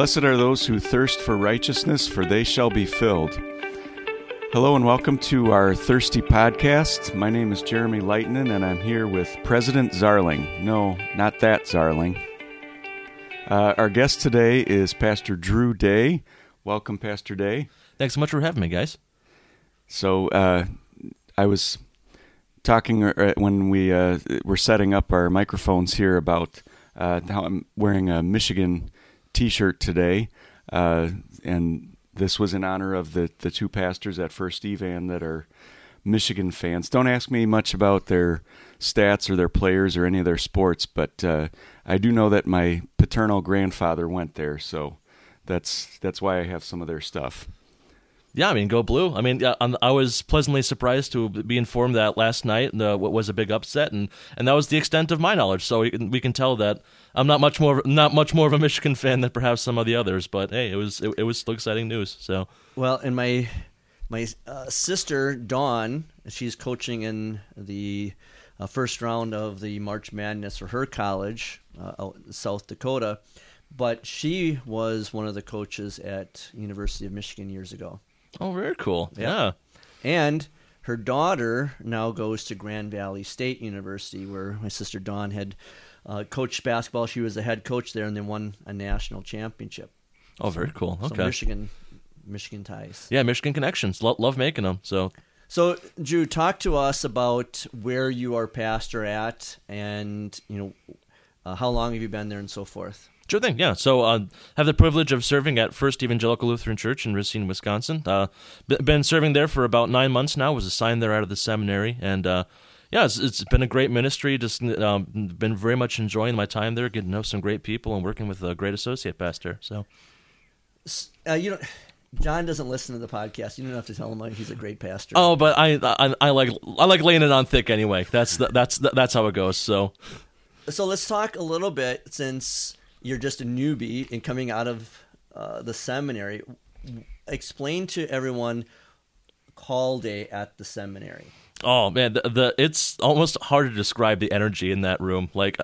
Blessed are those who thirst for righteousness, for they shall be filled. Hello and welcome to our Thirsty Podcast. My name is Jeremy Lightnin, and I'm here with President Zarling. No, not that Zarling. Uh, our guest today is Pastor Drew Day. Welcome, Pastor Day. Thanks so much for having me, guys. So, uh, I was talking uh, when we uh, were setting up our microphones here about uh, how I'm wearing a Michigan T-shirt today, uh, and this was in honor of the the two pastors at First Evan that are Michigan fans. Don't ask me much about their stats or their players or any of their sports, but uh, I do know that my paternal grandfather went there, so that's that's why I have some of their stuff. Yeah, I mean, go blue. I mean, I was pleasantly surprised to be informed that last night the, what was a big upset, and, and that was the extent of my knowledge. So we can, we can tell that I'm not much more not much more of a Michigan fan than perhaps some of the others. But hey, it was it, it was still exciting news. So well, and my my uh, sister Dawn, she's coaching in the uh, first round of the March Madness for her college uh, out in South Dakota, but she was one of the coaches at University of Michigan years ago. Oh, very cool. Yeah. And her daughter now goes to Grand Valley State University, where my sister Dawn had uh, coached basketball. She was the head coach there, and then won a national championship. Oh, very cool. Okay. So Michigan, Michigan ties. Yeah, Michigan connections. Lo- love making them. So. So, Drew, talk to us about where you are pastor at, and you know, uh, how long have you been there, and so forth. Sure thing. Yeah. So, uh, have the privilege of serving at First Evangelical Lutheran Church in Racine, Wisconsin. Uh, been serving there for about nine months now. Was assigned there out of the seminary, and uh, yeah, it's, it's been a great ministry. Just um, been very much enjoying my time there, getting to know some great people, and working with a great associate pastor. So, uh, you know. John doesn't listen to the podcast. You don't have to tell him like he's a great pastor. Oh, but I, I, I like I like laying it on thick anyway. That's the, that's the, that's how it goes. So, so let's talk a little bit since you're just a newbie and coming out of uh, the seminary. Explain to everyone call day at the seminary. Oh man, the, the, it's almost hard to describe the energy in that room. Like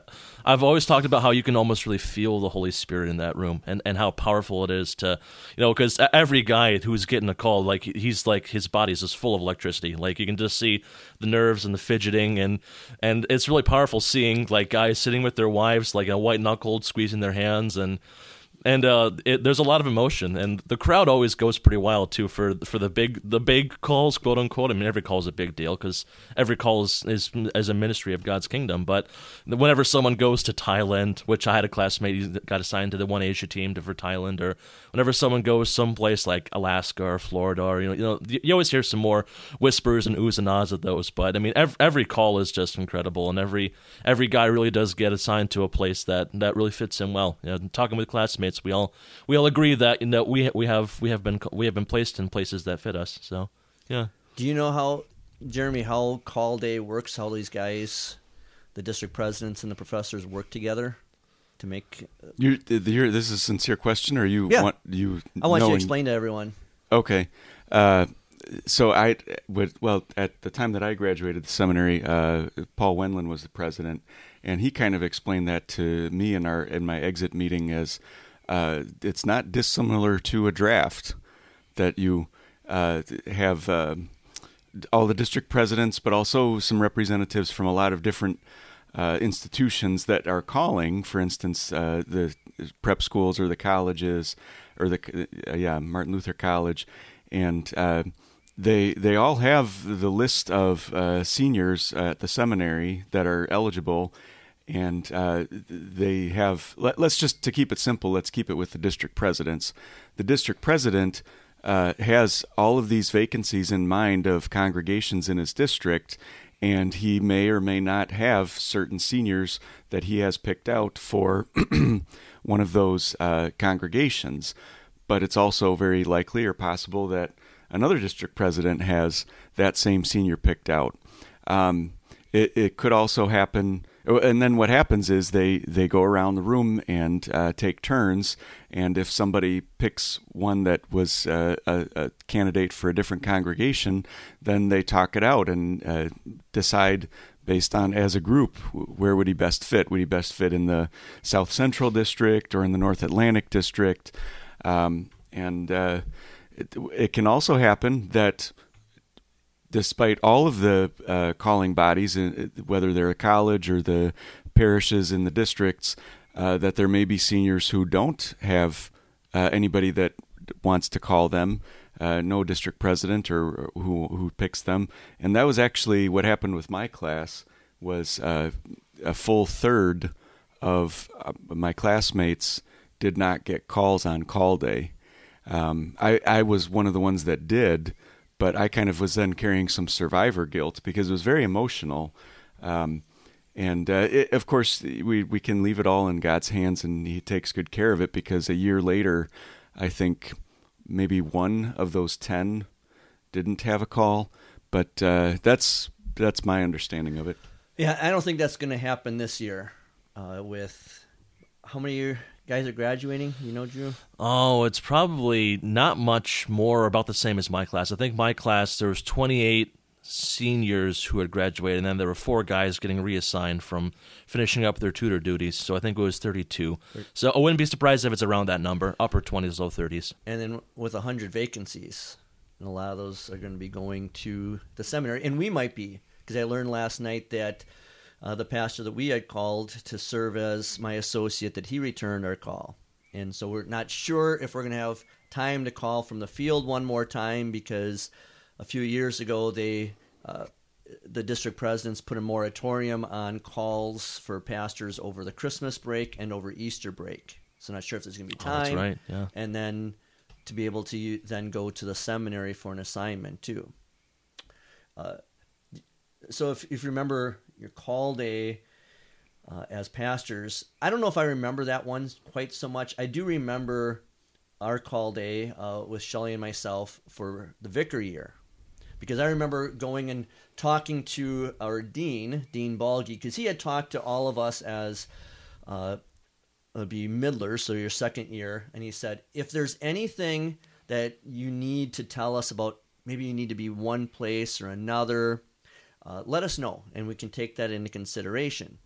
I've always talked about how you can almost really feel the Holy Spirit in that room, and, and how powerful it is to, you know, because every guy who's getting a call, like he's like his body's just full of electricity. Like you can just see the nerves and the fidgeting, and and it's really powerful seeing like guys sitting with their wives, like a white knuckled, squeezing their hands, and and uh, it, there's a lot of emotion, and the crowd always goes pretty wild too for for the big the big calls, quote unquote. I mean, every call is a big deal because every call is, is as a ministry of God's kingdom. But whenever someone goes to Thailand, which I had a classmate got assigned to the One Asia team to, for Thailand, or whenever someone goes someplace like Alaska or Florida, or you know, you know, you always hear some more whispers and oohs and ahs of those. But I mean, every, every call is just incredible, and every every guy really does get assigned to a place that that really fits in well. You know, talking with classmates we all we all agree that you know, we we have we have been we have been placed in places that fit us. So yeah. Do you know how Jeremy how call day works? How these guys, the district presidents and the professors work together to make. Uh, you you're, this is a sincere question, or you yeah. want you? I want you to explain to everyone. Okay. Uh, so I would well at the time that I graduated the seminary, uh, Paul Wendland was the president, and he kind of explained that to me in our in my exit meeting as uh, it's not dissimilar to a draft that you uh, have uh, all the district presidents, but also some representatives from a lot of different uh, institutions that are calling. For instance, uh, the prep schools or the colleges, or the uh, yeah Martin Luther College, and they they all have the list of seniors at the seminary that are eligible and uh, they have let, us just to keep it simple let's keep it with the district presidents. The district president uh, has all of these vacancies in mind of congregations in his district and he may or may not have certain seniors that he has picked out for one of those uh, congregations. But it's also very likely or possible that another district president has that same senior picked out. Um, it, it could also happen and then what happens is they they go around the room and uh, take turns and if somebody picks one that was uh, a, a, candidate for a different congregation then they talk it out and uh, decide based on as a group where would he best fit? Would he best fit in the South Central District or in the North Atlantic District? Um, and uh, it, it, can also happen that despite all of the uh, calling bodies, uh, whether they're a college or the parishes in the districts, uh, that there may be seniors who don't have uh, anybody that wants to call them. Uh, no district president or who who picks them, and that was actually what happened with my class. Was uh, a full third of uh, my classmates did not get calls on call day. Um, I I was one of the ones that did, but I kind of was then carrying some survivor guilt because it was very emotional. Um, and uh, it, of course, we we can leave it all in God's hands, and He takes good care of it. Because a year later, I think maybe one of those ten didn't have a call, but uh, that's that's my understanding of it. Yeah, I don't think that's going to happen this year. Uh, with how many guys are graduating? You know, Drew. Oh, it's probably not much more about the same as my class. I think my class there was twenty eight seniors who had graduated, and then there were four guys getting reassigned from finishing up their tutor duties. So I think it was 32. So I wouldn't be surprised if it's around that number, upper 20s, low 30s. And then with 100 vacancies, and a lot of those are going to be going to the seminary, and we might be, because I learned last night that uh, the pastor that we had called to serve as my associate that he returned our call, and so we're not sure if we're going to have time to call from the field one more time because a few years ago, they uh, the district presidents put a moratorium on calls for pastors over the Christmas break and over Easter break. So not sure if there's going to be time. Oh, that's right. Yeah. And then to be able to then go to the seminary for an assignment too. Uh, so if if you remember your call day uh, as pastors, I don't know if I remember that one quite so much. I do remember our call day uh, with Shelly and myself for the vicar year because I remember going and talking to our dean, Dean Balgi, because he had talked to all of us as uh, would be middlers, so your second year, and he said, if there's anything that you need to tell us about, maybe you need to be one place or another, uh, let us know, and we can take that into consideration.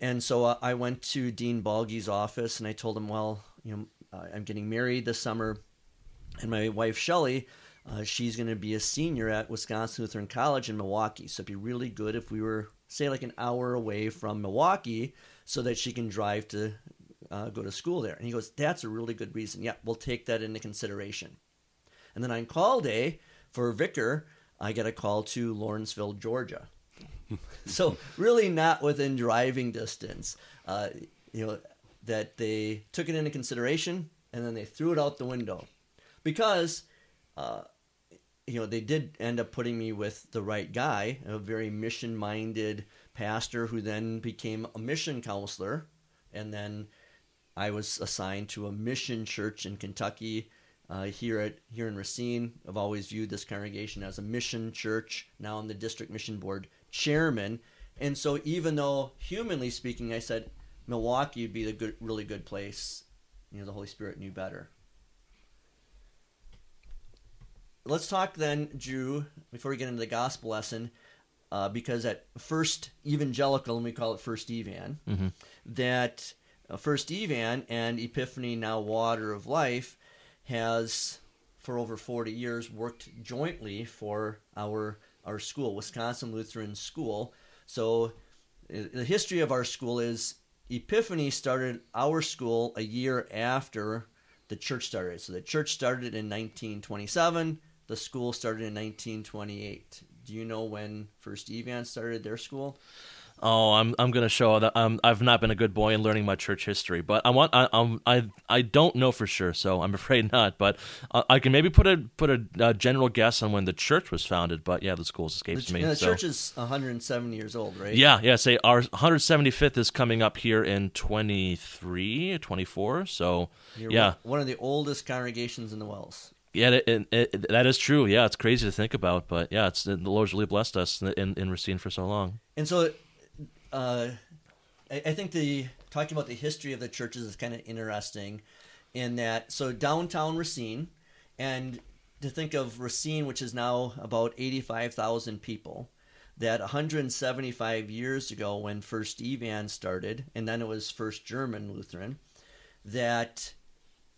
And so uh, I went to Dean Balgi's office, and I told him, well, you know, I'm getting married this summer, and my wife Shelly uh, she's going to be a senior at Wisconsin Lutheran College in Milwaukee. So it'd be really good if we were, say, like an hour away from Milwaukee so that she can drive to uh, go to school there. And he goes, That's a really good reason. Yeah, we'll take that into consideration. And then on call day for Vicar, I get a call to Lawrenceville, Georgia. so really not within driving distance. Uh, you know, that they took it into consideration and then they threw it out the window because uh, you know, they did end up putting me with the right guy, a very mission minded pastor who then became a mission counselor. And then I was assigned to a mission church in Kentucky. Uh, here at here in Racine, I've always viewed this congregation as a mission church. Now I'm the district mission board chairman, and so even though humanly speaking, I said Milwaukee would be the good, really good place, you know, the Holy Spirit knew better let's talk then, Drew, before we get into the gospel lesson, uh, because at First Evangelical, and we call it First Evan, mm-hmm. that uh, First Evan and Epiphany, now Water of Life, has for over 40 years worked jointly for our our school, Wisconsin Lutheran School. So the history of our school is Epiphany started our school a year after the church started. So the church started in 1927 the school started in 1928. Do you know when First Evan started their school? Oh, I'm I'm gonna show that um, I've not been a good boy in learning my church history, but I want I um, I I don't know for sure, so I'm afraid not. But I, I can maybe put a put a, a, general guess on when the church was founded. But yeah, the school's escapes the, me. The so. church is 170 years old, right? Yeah, yeah. Say our 175th is coming up here in 23, 24. So You're yeah, one of the oldest congregations in the WELS. Yeah, it, it, that is true. Yeah, it's crazy to think about, but yeah, it's the Lord's really blessed us in in Racine for so long. And so, uh, I, I think the talking about the history of the churches is kind of interesting, in that so downtown Racine, and to think of Racine, which is now about eighty five thousand people, that 175 years ago, when First Evan started, and then it was First German Lutheran, that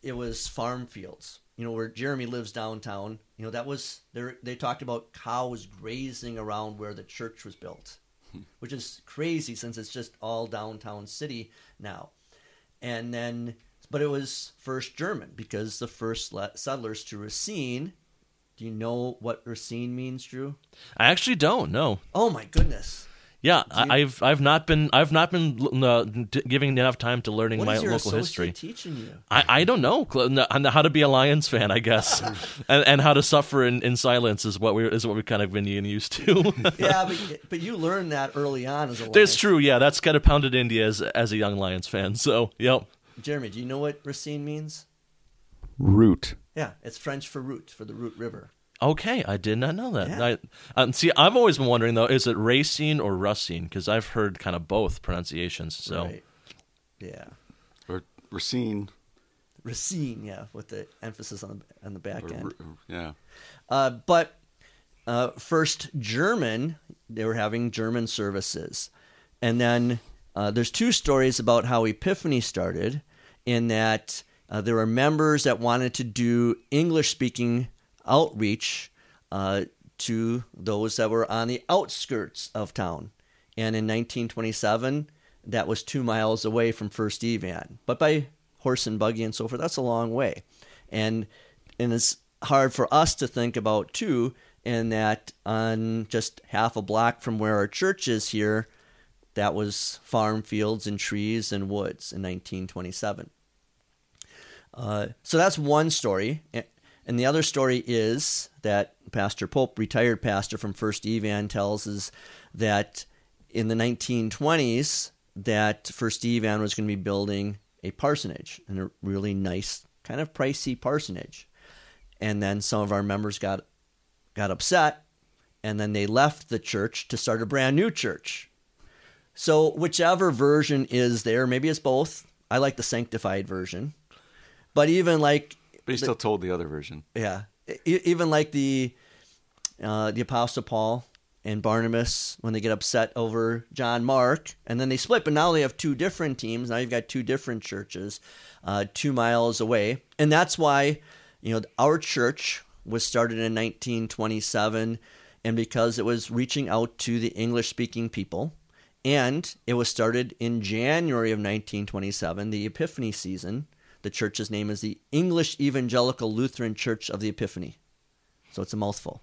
it was farm fields. You know where Jeremy lives downtown. You know that was there. They talked about cows grazing around where the church was built, which is crazy since it's just all downtown city now. And then, but it was first German because the first settlers to Racine. Do you know what Racine means, Drew? I actually don't. know. Oh my goodness! Yeah, I, have I've not been I've not been uh, giving enough time to learning what my local history. Teaching you, I, I don't know how to be a Lions fan, I guess, and, and how to suffer in, in silence is what we is what we've kind of been used to. yeah, but but you learned that early on as a. Lions. That's true. Yeah, that's kind of pounded into as as a young Lions fan. So, yep. Jeremy, do you know what Racine means? Root. Yeah, it's French for root for the Root River. Okay, I did not know that. Yeah. I, um, see, I've always been wondering though, is it racine or Racine? Because I've heard kind of both pronunciations. So, right. yeah, or Racine. Racine, yeah, with the emphasis on the on the back or, end. Yeah, uh, but uh, first German, they were having German services, and then uh, there's two stories about how Epiphany started. In that uh, there were members that wanted to do English speaking outreach uh, to those that were on the outskirts of town. And in 1927, that was two miles away from First Evan. But by horse and buggy and so forth, that's a long way. And, and it's hard for us to think about, too, in that on just half a block from where our church is here, that was farm fields and trees and woods in 1927. Uh, so that's one story. And the other story is that Pastor Pope, retired pastor from First Evan, tells us that in the 1920s, that First Evan was going to be building a parsonage and a really nice, kind of pricey parsonage. And then some of our members got got upset, and then they left the church to start a brand new church. So whichever version is there, maybe it's both. I like the sanctified version, but even like but he still told the other version. Yeah, even like the uh, the Apostle Paul and Barnabas when they get upset over John Mark, and then they split. But now they have two different teams. Now you've got two different churches, uh, two miles away, and that's why you know our church was started in 1927, and because it was reaching out to the English speaking people. And it was started in January of 1927, the Epiphany season, the church's name is the English Evangelical Lutheran Church of the Epiphany. So it's a mouthful.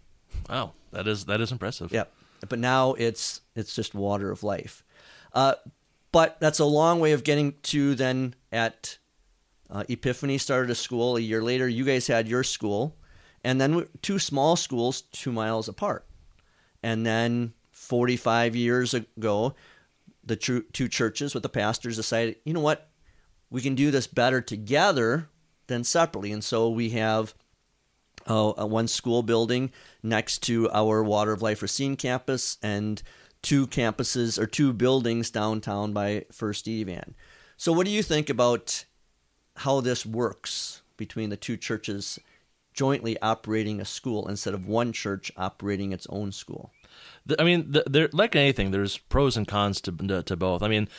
Wow, that is that is impressive. Yep. but now it's it's just water of life. Uh, but that's a long way of getting to then at uh, Epiphany started a school a year later. You guys had your school, and then two small schools two miles apart. And then 45 years ago, the two churches with the pastors decided, you know what, we can do this better together than separately. And so we have uh, one school building next to our Water of Life Racine campus and two campuses or two buildings downtown by First Evan. So, what do you think about how this works between the two churches jointly operating a school instead of one church operating its own school? I mean, there like anything, there's pros and cons to, to, both. I mean,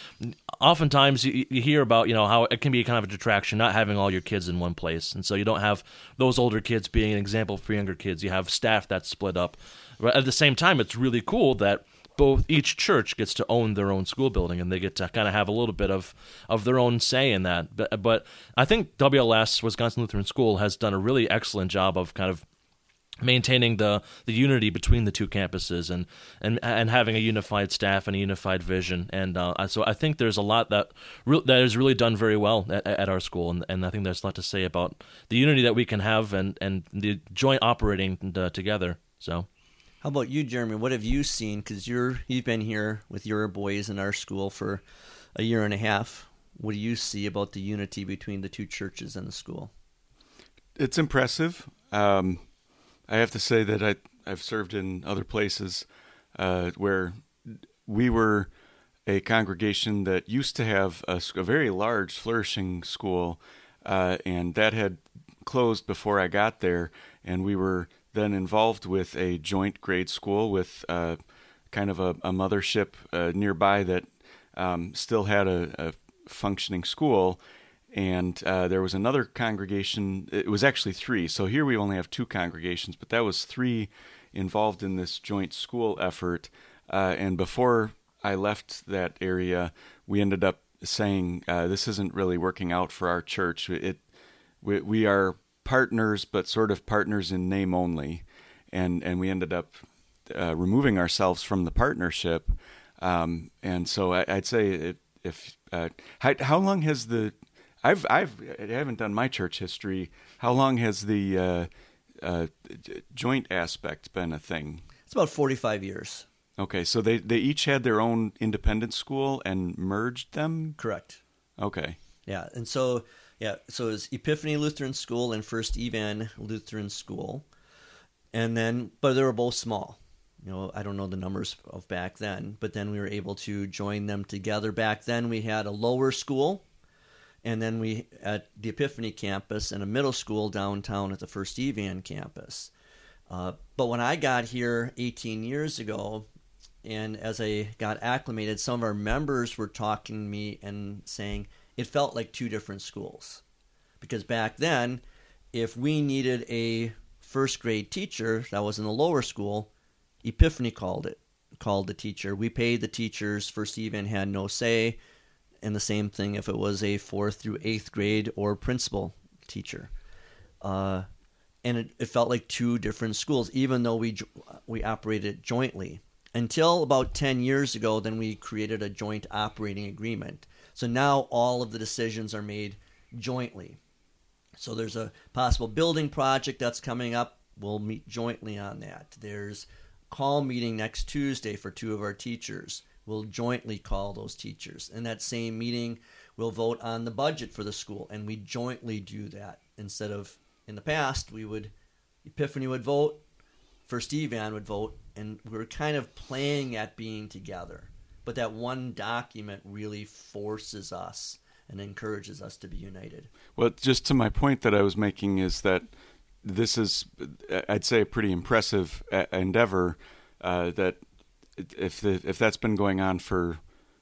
oftentimes you, you, hear about you know how it can be kind of a detraction not having all your kids in one place, and so you don't have those older kids being an example for younger kids. You have staff that's split up. But at the same time, it's really cool that both each church gets to own their own school building and they get to kind of have a little bit of of their own say in that. But but I think WLS Wisconsin Lutheran School has done a really excellent job of kind of maintaining the, the unity between the two campuses and, and and having a unified staff and a unified vision. And uh, so I think there's a lot that re- that is really done very well at, at, our school. And, and I think there's a lot to say about the unity that we can have and, and the joint operating uh, together. So. How about you Jeremy? What have you seen? Because you're you've been here with your boys in our school for a year and a half. What do you see about the unity between the two churches and the school? It's impressive. Um, I have to say that I I've served in other places uh, where we were a congregation that used to have a, a very large, flourishing school, uh, and that had closed before I got there. And we were then involved with a joint grade school with uh, kind of a, a mothership uh, nearby that um, still had a, a, functioning school. And uh, there was another congregation. It was actually three. So here we only have two congregations, but that was three involved in this joint school effort. Uh, and before I left that area, we ended up saying uh, this isn't really working out for our church. It we, we are partners, but sort of partners in name only, and and we ended up uh, removing ourselves from the partnership. Um, and so I, would say if, if uh, how, how, long has the I've I've I haven't done my church history. How long has the uh, uh joint aspect been a thing? It's about forty five years. Okay, so they they each had their own independent school and merged them. Correct. Okay. Yeah, and so yeah, so it's Epiphany Lutheran School and First Evan Lutheran School, and then but they were both small. You know, I don't know the numbers of back then, but then we were able to join them together. Back then, we had a lower school, and then we at the Epiphany campus and a middle school downtown at the First Evan campus. Uh, but when I got here 18 years ago, and as I got acclimated, some of our members were talking to me and saying it felt like two different schools. Because back then, if we needed a first grade teacher that was in the lower school, Epiphany called it, called the teacher. We paid the teachers. First Evan had no say. And the same thing if it was a fourth through eighth grade or principal teacher. Uh, and it, it felt like two different schools, even though we we operated jointly until about 10 years ago, then we created a joint operating agreement. So now all of the decisions are made jointly. So there's a possible building project that's coming up. We'll meet jointly on that. There's call meeting next Tuesday for two of our teachers. We'll jointly call those teachers. In that same meeting, we'll vote on the budget for the school, and we jointly do that instead of in the past we would Epiphany would vote, First Evan would vote, and we are kind of playing at being together. But that one document really forces us and encourages us to be united. Well, just to my point that I was making is that this is, I'd say, a pretty impressive endeavor. Uh, that if the, if that's been going on for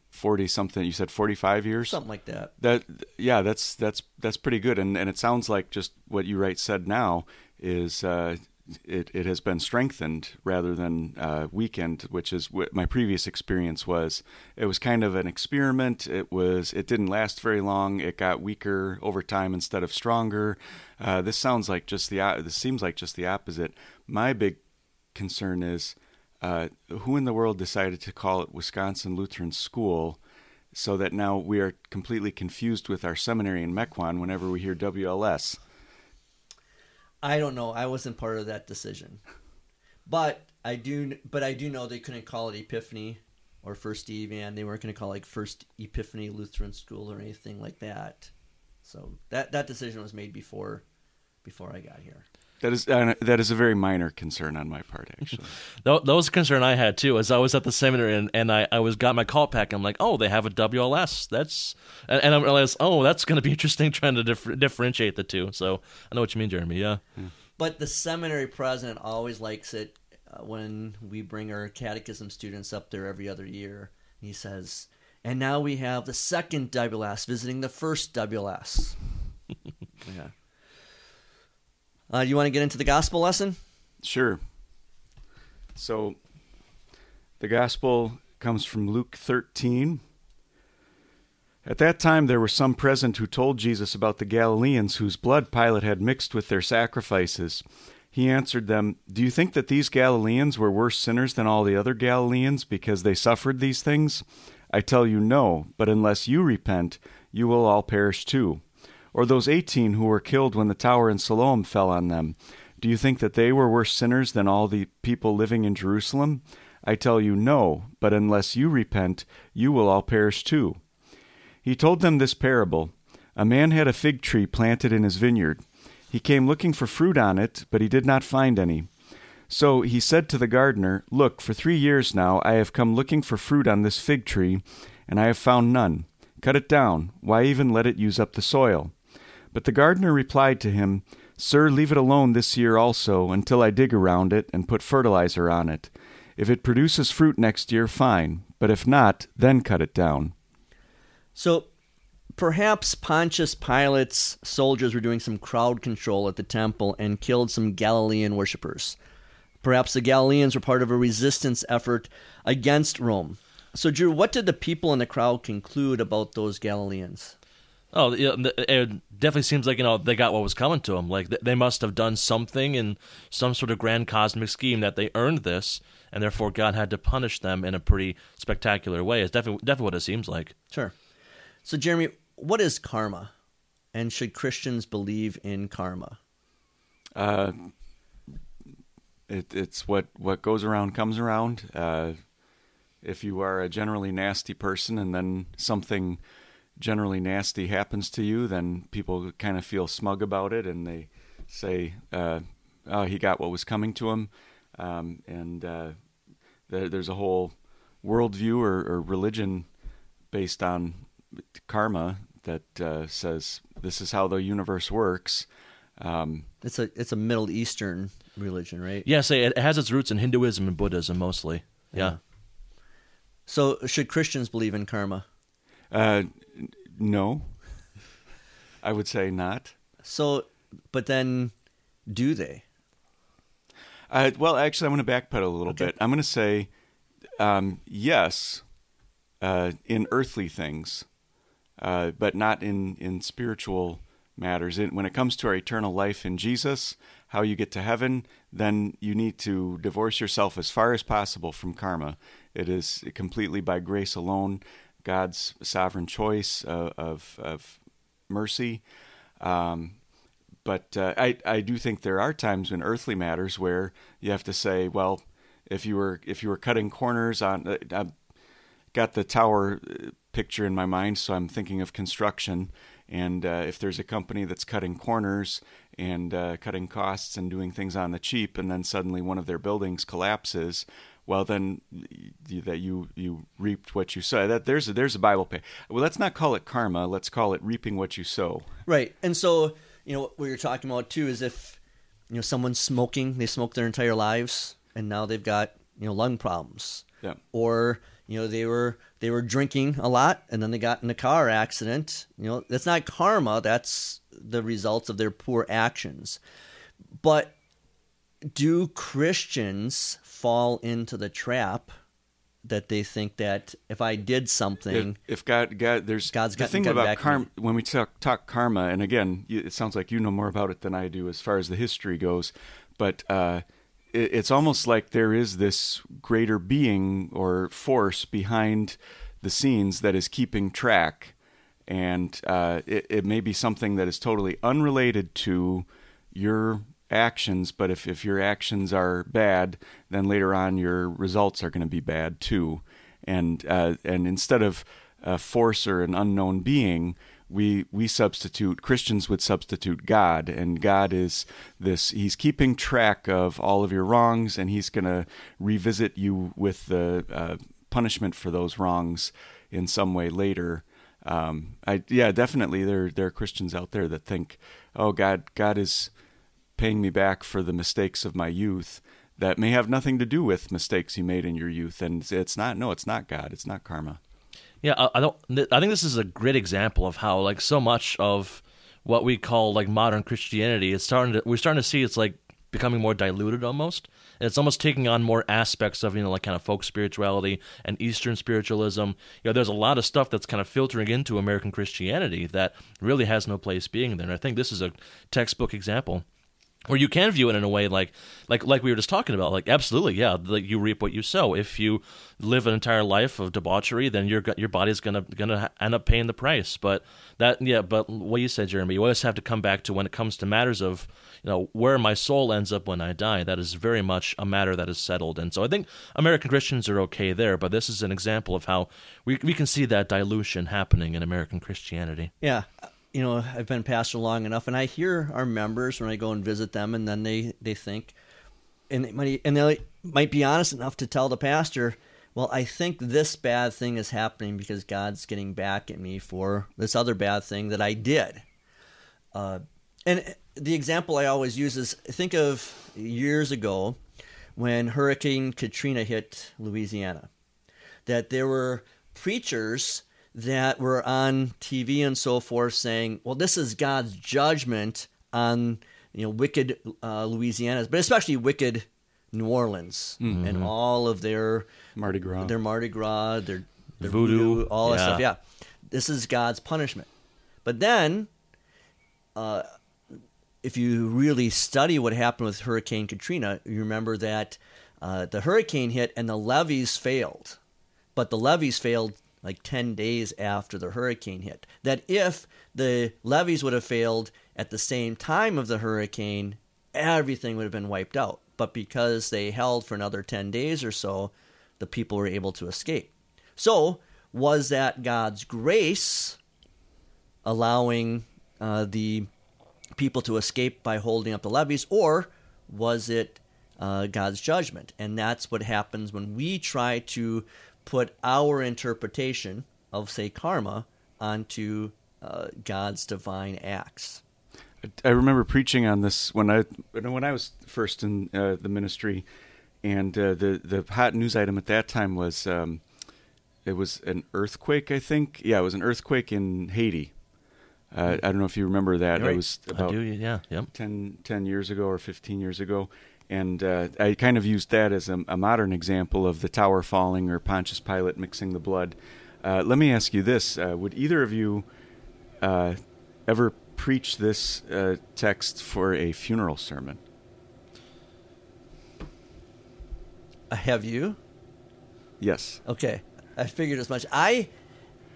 forty something, you said forty five years, something like that. That yeah, that's that's that's pretty good. And and it sounds like just what you right said now is uh, it, it has been strengthened rather than uh, weakened, which is what my previous experience was. It was kind of an experiment. It was it didn't last very long. It got weaker over time instead of stronger. Uh, this sounds like just the this seems like just the opposite. My big concern is uh, who in the world decided to call it Wisconsin Lutheran School, so that now we are completely confused with our seminary in Mequon whenever we hear WLS. I don't know. I wasn't part of that decision, but I do. But I do know they couldn't call it Epiphany or First Evan. They weren't going to call it like First Epiphany Lutheran School or anything like that. So that that decision was made before before I got here. That is uh, that is a very minor concern on my part, actually. that, was a concern I had too. As I was at the seminary and, and I, I was got my call pack, I'm like, oh, they have a WLS. That's and, and I realized, oh, that's going to be interesting trying to dif- differentiate the two. So I know what you mean, Jeremy. Yeah. yeah. But the seminary president always likes it uh, when we bring our catechism students up there every other year. He says, and now we have the second WLS visiting the first WLS. yeah. Uh, you want to get into the gospel lesson? Sure. So, the gospel comes from Luke 13. At that time, there were some present who told Jesus about the Galileans whose blood Pilate had mixed with their sacrifices. He answered them, Do you think that these Galileans were worse sinners than all the other Galileans because they suffered these things? I tell you, no, but unless you repent, you will all perish too. Or those eighteen who were killed when the tower in Siloam fell on them? Do you think that they were worse sinners than all the people living in Jerusalem? I tell you, no, but unless you repent, you will all perish too. He told them this parable A man had a fig tree planted in his vineyard. He came looking for fruit on it, but he did not find any. So he said to the gardener, Look, for three years now I have come looking for fruit on this fig tree, and I have found none. Cut it down. Why even let it use up the soil? But the gardener replied to him, Sir, leave it alone this year also, until I dig around it and put fertilizer on it. If it produces fruit next year, fine. But if not, then cut it down. So perhaps Pontius Pilate's soldiers were doing some crowd control at the temple and killed some Galilean worshippers. Perhaps the Galileans were part of a resistance effort against Rome. So, Drew, what did the people in the crowd conclude about those Galileans? Oh, it definitely seems like you know they got what was coming to them. Like they must have done something in some sort of grand cosmic scheme that they earned this, and therefore God had to punish them in a pretty spectacular way. It's definitely definitely what it seems like. Sure. So, Jeremy, what is karma, and should Christians believe in karma? Uh, it, it's what what goes around comes around. Uh, if you are a generally nasty person, and then something generally nasty happens to you, then people kind of feel smug about it, and they say, uh, "Oh, he got what was coming to him," um, and uh, there, there's a whole worldview or, or, religion based on karma that uh, says this is how the universe works. Um, it's a it's a Middle Eastern religion, right? Yeah, say it has its roots in Hinduism and Buddhism mostly. Yeah. yeah. So, should Christians believe in karma? Uh, no, I would say not. So, but then, do they? Uh, well, actually, I'm going to backpedal a little okay. bit. I'm going to say um, yes uh, in earthly things, uh, but not in in spiritual matters. when it comes to our eternal life in Jesus, how you get to heaven, then you need to divorce yourself as far as possible from karma. It is completely by grace alone. God's sovereign choice of of, of mercy. Um, but uh, I I do think there are times in earthly matters where you have to say, well, if you were if you were cutting corners on, uh, I've got the tower uh, picture in my mind, so I'm thinking of construction. And uh, if there's a company that's cutting corners and uh, cutting costs and doing things on the cheap, and then suddenly one of their buildings collapses, well then that you you reaped what you sow. That there's a, there's a Bible pay. Well, let's not call it karma. Let's call it reaping what you sow. Right. And so you know what you're talking about too is if you know someone's smoking, they smoke their entire lives, and now they've got you know lung problems. Yeah. Or you know they were they were drinking a lot and then they got in a car accident. You know that's not karma. That's the results of their poor actions. But do Christians fall into the trap that they think that if I did something, if, if God, there's God, there's God's the thing about karma. When we talk, talk karma, and again, it sounds like you know more about it than I do as far as the history goes, but uh, it, it's almost like there is this greater being or force behind the scenes that is keeping track, and uh, it, it may be something that is totally unrelated to your actions, but if, if your actions are bad, then later on your results are going to be bad too. And uh, and instead of a force or an unknown being, we we substitute Christians would substitute God, and God is this. He's keeping track of all of your wrongs, and He's going to revisit you with the uh, punishment for those wrongs in some way later. Um, I yeah, definitely there there are Christians out there that think, oh God, God is paying me back for the mistakes of my youth that may have nothing to do with mistakes you made in your youth. And it's not no it's not god. It's not karma. Yeah I, I don't i think this is a great example of how like so much of what we call like modern christianity it's starting to we're starting to see it's like becoming more diluted almost. And it's almost taking on more aspects of you know like kind of folk spirituality and eastern spiritualism. You know there's a lot of stuff that's kind of filtering into american christianity that really has no place being there. And i think this is a textbook example or you can view it in a way like like like we were just talking about like absolutely yeah you reap what you sow. If you live an entire life of debauchery then your your body's gonna gonna end up paying the price. But that yeah but what you said jeremy you always have to come back to when it comes to matters of you know where my soul ends up when i die. That is very much a matter that is settled. And so i think american christians are okay there but this is an example of how we, we can see that dilution happening in american christianity. Yeah you know, I've been pastor long enough, and I hear our members when I go and visit them, and then they they think, and they might and they might be honest enough to tell the pastor, well, I think this bad thing is happening because God's getting back at me for this other bad thing that I did. Uh, and the example I always use is think of years ago when Hurricane Katrina hit Louisiana. That there were preachers that were on TV and so forth saying, "Well, this is God's judgment on you know wicked uh, Louisiana, but especially wicked New Orleans Mm-hmm. and all of their Mardi Gras. their Mardi Gras, their, their Voodoo, voodoo, all that stuff. Yeah, this is God's punishment. But then, uh, if you really study what happened with Hurricane Katrina, you remember that uh, the hurricane hit and the levees failed, but the levees failed like 10 days after the hurricane hit. That if the levees would have failed at the same time of the hurricane, everything would have been wiped out. But because they held for another 10 days or so, the people were able to escape. So, was that God's grace allowing uh, the people to escape by holding up the levees, or was it uh, God's judgment? And that's what happens when we try to put our interpretation of, say, karma onto uh, God's divine acts. I remember preaching on this when I when I was first in uh, the ministry, and uh, the the hot news item at that time was um, it was an earthquake. I think, yeah, it was an earthquake in Haiti. Uh, I don't know if you remember that. Right. It was I about do, yeah, yep. 10, 10 years ago or 15 years ago. And uh, I kind of used that as a, a modern example of the tower falling or Pontius Pilate mixing the blood. Uh, let me ask you this uh, Would either of you uh, ever preach this uh, text for a funeral sermon? Have you? Yes. Okay, I figured as much. I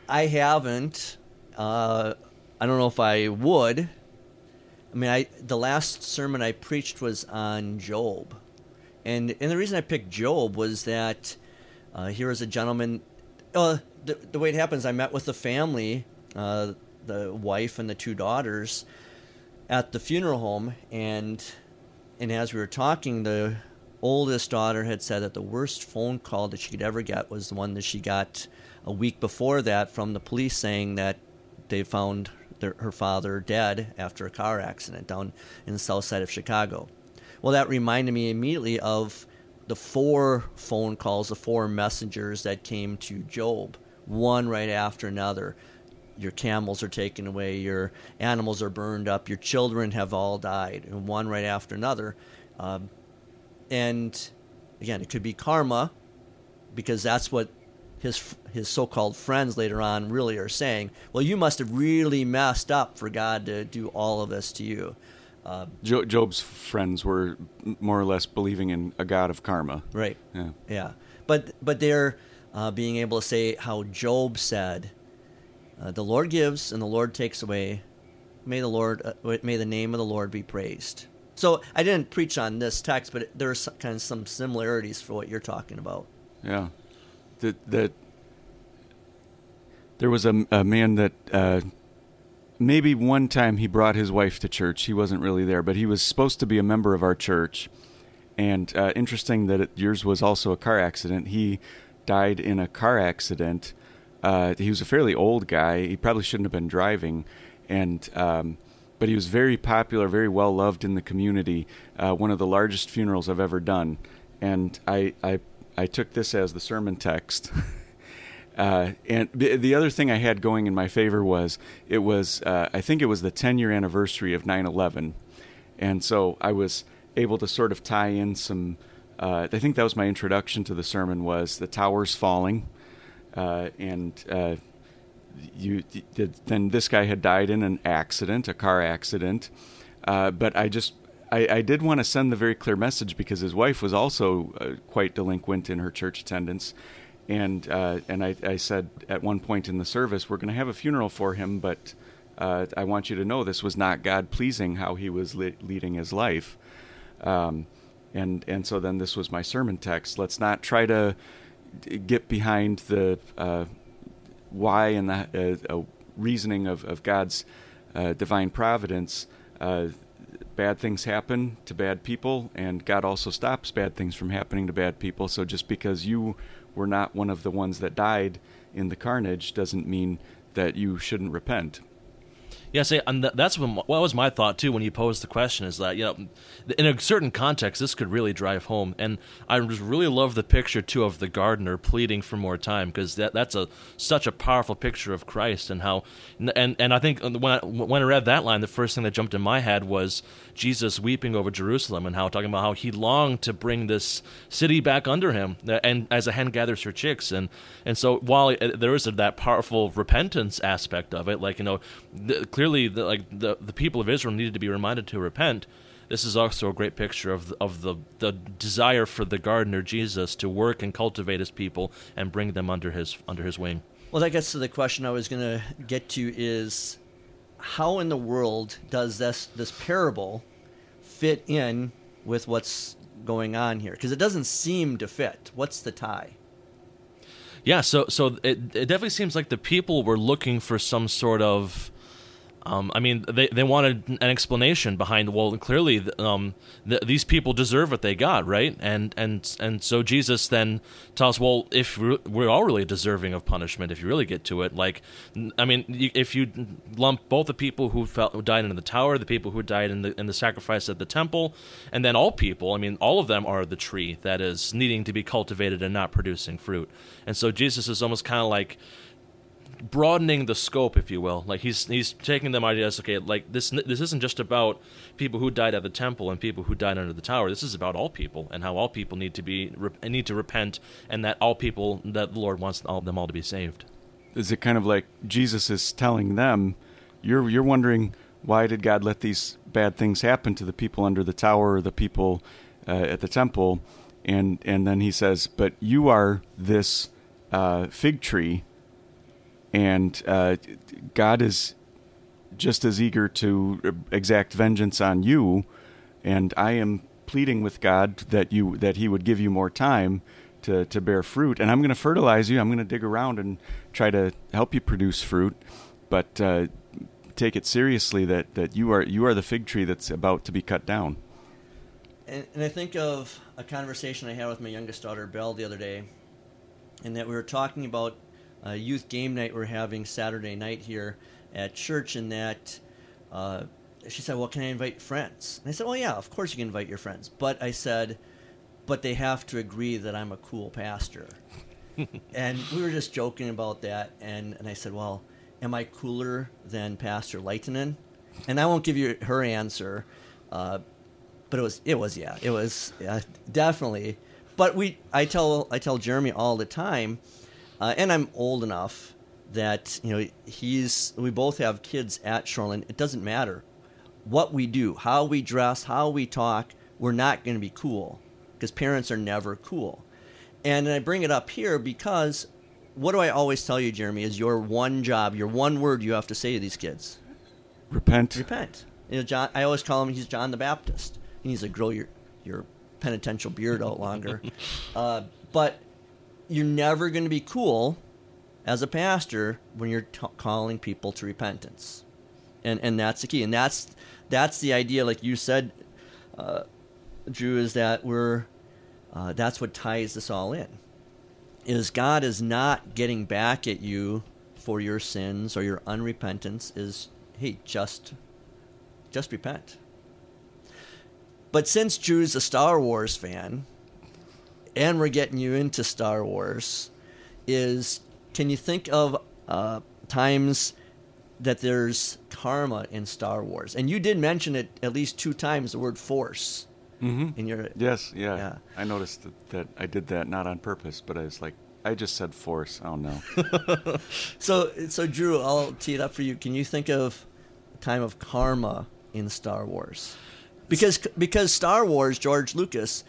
I haven't. Uh, I don't know if I would. I mean, I the last sermon I preached was on Job, and and the reason I picked Job was that uh, here was a gentleman. Uh, the, the way it happens, I met with the family, uh, the wife and the two daughters, at the funeral home, and and as we were talking, the oldest daughter had said that the worst phone call that she could ever get was the one that she got a week before that from the police saying that they found their, her father dead after a car accident down in the south side of Chicago. Well, that reminded me immediately of the four phone calls, the four messengers that came to Job, one right after another. Your camels are taken away, your animals are burned up, your children have all died, and one right after another. Um, and again, it could be karma, because that's what his his so-called friends later on really are saying. Well, you must have really messed up for God to do all of this to you. Uh, Jo- Job's friends were more or less believing in a god of karma. right. Yeah. Yeah. But but they're uh, being able to say how Job said, uh, "The Lord gives and the Lord takes away. May the Lord uh, may the name of the Lord be praised." So I didn't preach on this text, but there's kind of some similarities for what you're talking about. Yeah, that that there was a, a man that uh, maybe one time he brought his wife to church. He wasn't really there, but he was supposed to be a member of our church. And uh, interesting that it, yours was also a car accident. He died in a car accident. Uh, he was a fairly old guy. He probably shouldn't have been driving, and um, but he was very popular, very well loved in the community. Uh, one of the largest funerals I've ever done, and I I, I took this as the sermon text. Uh, and the, the other thing I had going in my favor was it was uh, I think it was the 10 year anniversary of 9/11, and so I was able to sort of tie in some. Uh, I think that was my introduction to the sermon was the towers falling, uh, and uh, you then this guy had died in an accident, a car accident, uh, but I just. I, I did want to send the very clear message because his wife was also uh, quite delinquent in her church attendance, and uh, and I, I said at one point in the service, we're going to have a funeral for him, but uh, I want you to know this was not God pleasing how he was le- leading his life, um, and and so then this was my sermon text. Let's not try to get behind the uh, why and the uh, uh, reasoning of of God's divine providence. Uh, bad things happen to bad people, and God also stops bad things from happening to bad people. So just because you were not one of the ones that died in the carnage doesn't mean that you shouldn't repent. Yeah, see, and th- that's what, was my thought too when you posed the question. Is that you know, in a certain context, this could really drive home, and I just really love the picture too of the gardener pleading for more time because that that's a such a powerful picture of Christ and how, and and I think uh, when I, when I read that line, the first thing that jumped in my head was Jesus weeping over Jerusalem and how talking about how he longed to bring this city back under him, uh, and as a hen gathers her chicks, and and so while uh, there is that powerful repentance aspect of it, like you know, the, clearly the, like the the people of Israel needed to be reminded to repent. This is also a great picture of of the the desire for the gardener Jesus to work and cultivate his people and bring them under his under his wing. Well, that gets to the question I was going to get to is how in the world does this this parable fit in with what's going on here? Because it doesn't seem to fit. What's the tie? Yeah, so so it it definitely seems like the people were looking for some sort of um, I mean, they, they wanted an explanation behind. Well, clearly, um, th- these people deserve what they got, right? And and and so Jesus then tells, well, if we're, we're all really deserving of punishment, if you really get to it, like, I mean, if you lump both the people who, felt, who died in the tower, the people who died in the in the sacrifice at the temple, and then all people, I mean, all of them are the tree that is needing to be cultivated and not producing fruit. And so Jesus is almost kind of like broadening the scope, if you will. Like he's he's taking them ideas. Okay, like this this isn't just about people who died at the temple and people who died under the tower. This is about all people and how all people need to be need to repent, and that all people that the Lord wants all them all to be saved. Is it kind of like Jesus is telling them, you're you're wondering why did God let these bad things happen to the people under the tower or the people uh, at the temple, and and then he says, but you are this uh, fig tree and uh, God is just as eager to exact vengeance on you, and I am pleading with God that you that He would give you more time to to bear fruit, and I'm going to fertilize you. I'm going to dig around and try to help you produce fruit, but uh, take it seriously that that you are you are the fig tree that's about to be cut down. And, and I think of a conversation I had with my youngest daughter Belle the other day, and that we were talking about uh, youth game night we're having Saturday night here at church, and that uh, she said, "Well, can I invite friends?" And I said, "Well, yeah, of course you can invite your friends." But I said, "But they have to agree that I'm a cool pastor." and we were just joking about that, and and I said, "Well, am I cooler than Pastor Leitonen?" And I won't give you her answer, uh, but it was it was yeah, it was yeah, definitely. But we I tell I tell Jeremy all the time uh, and I'm old enough that you know he's. We both have kids at Shoreland. It doesn't matter what we do, how we dress, how we talk. We're not going to be cool because parents are never cool. And I bring it up here because what do I always tell you, Jeremy? Is your one job, your one word you have to say to these kids? Repent. Repent. You know, John. I always call him. He's John the Baptist. He needs to grow your your penitential beard out longer. uh, but you're never going to be cool as a pastor when you're t- calling people to repentance, and and that's the key, and that's that's the idea. Like you said, uh, Drew, is that we're uh, that's what ties this all in. Is God is not getting back at you for your sins or your unrepentance. Is hey just just repent. But since Drew's a Star Wars fan, and we're getting you into Star Wars, is can you think of uh, times that there's karma in Star Wars? And you did mention it at least two times, the word force. Mm-hmm. In your yes, yeah. yeah. I noticed that, that, I did that not on purpose, but I was like, I just said force. Oh no. so, so Drew, I'll tee it up for you. Can you think of a time of karma in Star Wars? Because because Star Wars, George Lucas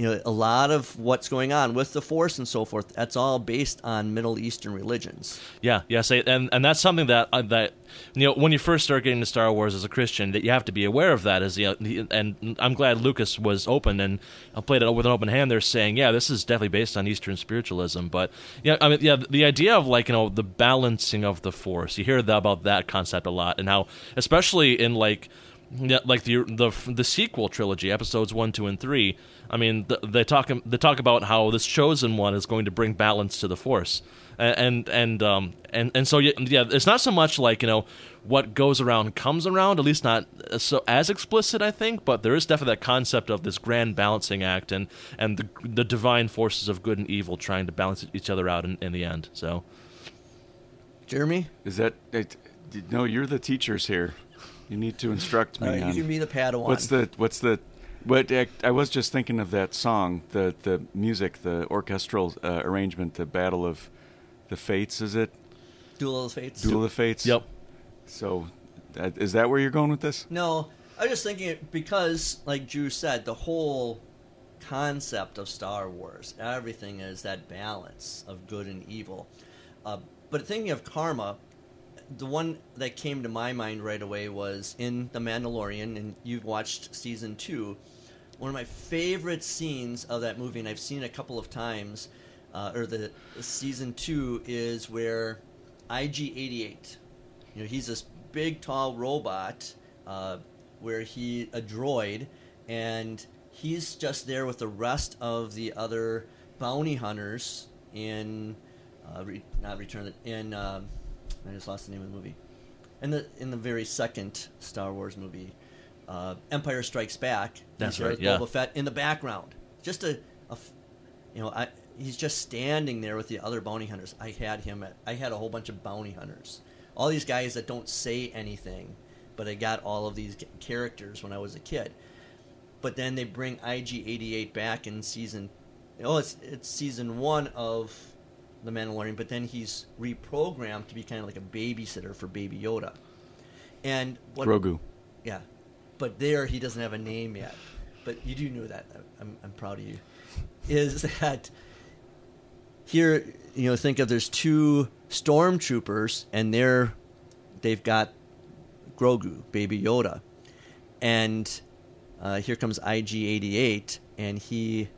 you know a lot of what's going on with the force and so forth that's all based on middle eastern religions yeah yes and and that's something that uh, that you know when you first start getting to star wars as a christian that you have to be aware of that as you know, and i'm glad lucas was open and played it with an open hand there saying yeah this is definitely based on eastern spiritualism but yeah i mean yeah the idea of like you know the balancing of the force you hear about that concept a lot and how especially in like Yeah, like the the the sequel trilogy, episodes one, two, and three. I mean, th- they talk they talk about how this chosen one is going to bring balance to the force, and and and um and and so yeah, it's not so much like you know what goes around comes around. At least not so as explicit, I think. But there is definitely that concept of this grand balancing act, and and the the divine forces of good and evil trying to balance each other out in, in the end. So, Jeremy, Is that? It, no, you're the teachers here. You need to instruct me. All right, you can be the Padawan. What's the what's the what I, I was just thinking of that song, the the music, the orchestral uh, arrangement, the Battle of the Fates. Is it Duel of the Fates? Duel of the Fates? yep. So, that, is that where you're going with this? No, I was just thinking it because, like Drew said, the whole concept of Star Wars, everything is that balance of good and evil. Uh, but thinking of karma, the one that came to my mind right away was in The Mandalorian, and you've watched season two. One of my favorite scenes of that movie, and I've seen it a couple of times, uh, or the season two, is where IG-88 you know, he's this big, tall robot uh, where he a droid, and he's just there with the rest of the other bounty hunters in uh, re, not Return in um, I just lost the name of the movie. In the in the very second Star Wars movie, uh, Empire Strikes Back. That's right, yeah. Boba Fett in the background, just a, you know, I, he's just standing there with the other bounty hunters. I had him at. I had a whole bunch of bounty hunters. All these guys that don't say anything, but I got all of these characters when I was a kid. But then they bring IG88 back in season. Oh, it's it's season one of the Mandalorian, but then he's reprogrammed to be kind of like a babysitter for Baby Yoda. And what Grogu. yeah, but there he doesn't have a name yet. But you do know that. I'm, I'm proud of you. Is that here? You know, think of there's two stormtroopers, and they're they've got Grogu, Baby Yoda, and uh, here comes IG88, and he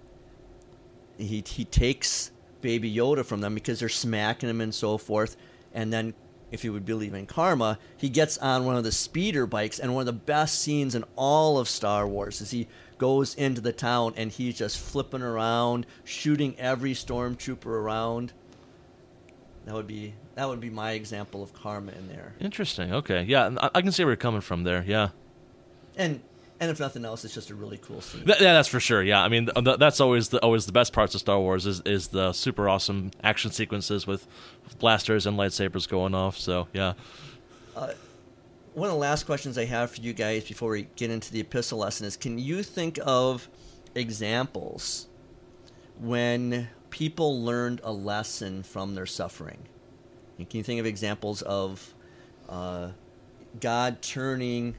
he he takes Baby Yoda from them because they're smacking him and so forth, and then. If you would believe in karma, he gets on one of the speeder bikes, and one of the best scenes in all of Star Wars is he goes into the town and he's just flipping around, shooting every stormtrooper around. That would be that would be my example of karma in there. Interesting. Okay. Yeah, I, I can see where you're coming from there. Yeah. And and if nothing else, it's just a really cool scene. Th- yeah, that's for sure. Yeah, I mean th- th- that's always the always the best parts of Star Wars is is the super awesome action sequences with blasters and lightsabers going off. So yeah, One of the last questions I have for you guys before we get into the epistle lesson is: Can you think of examples when people learned a lesson from their suffering? And Can you think of examples of uh, God turning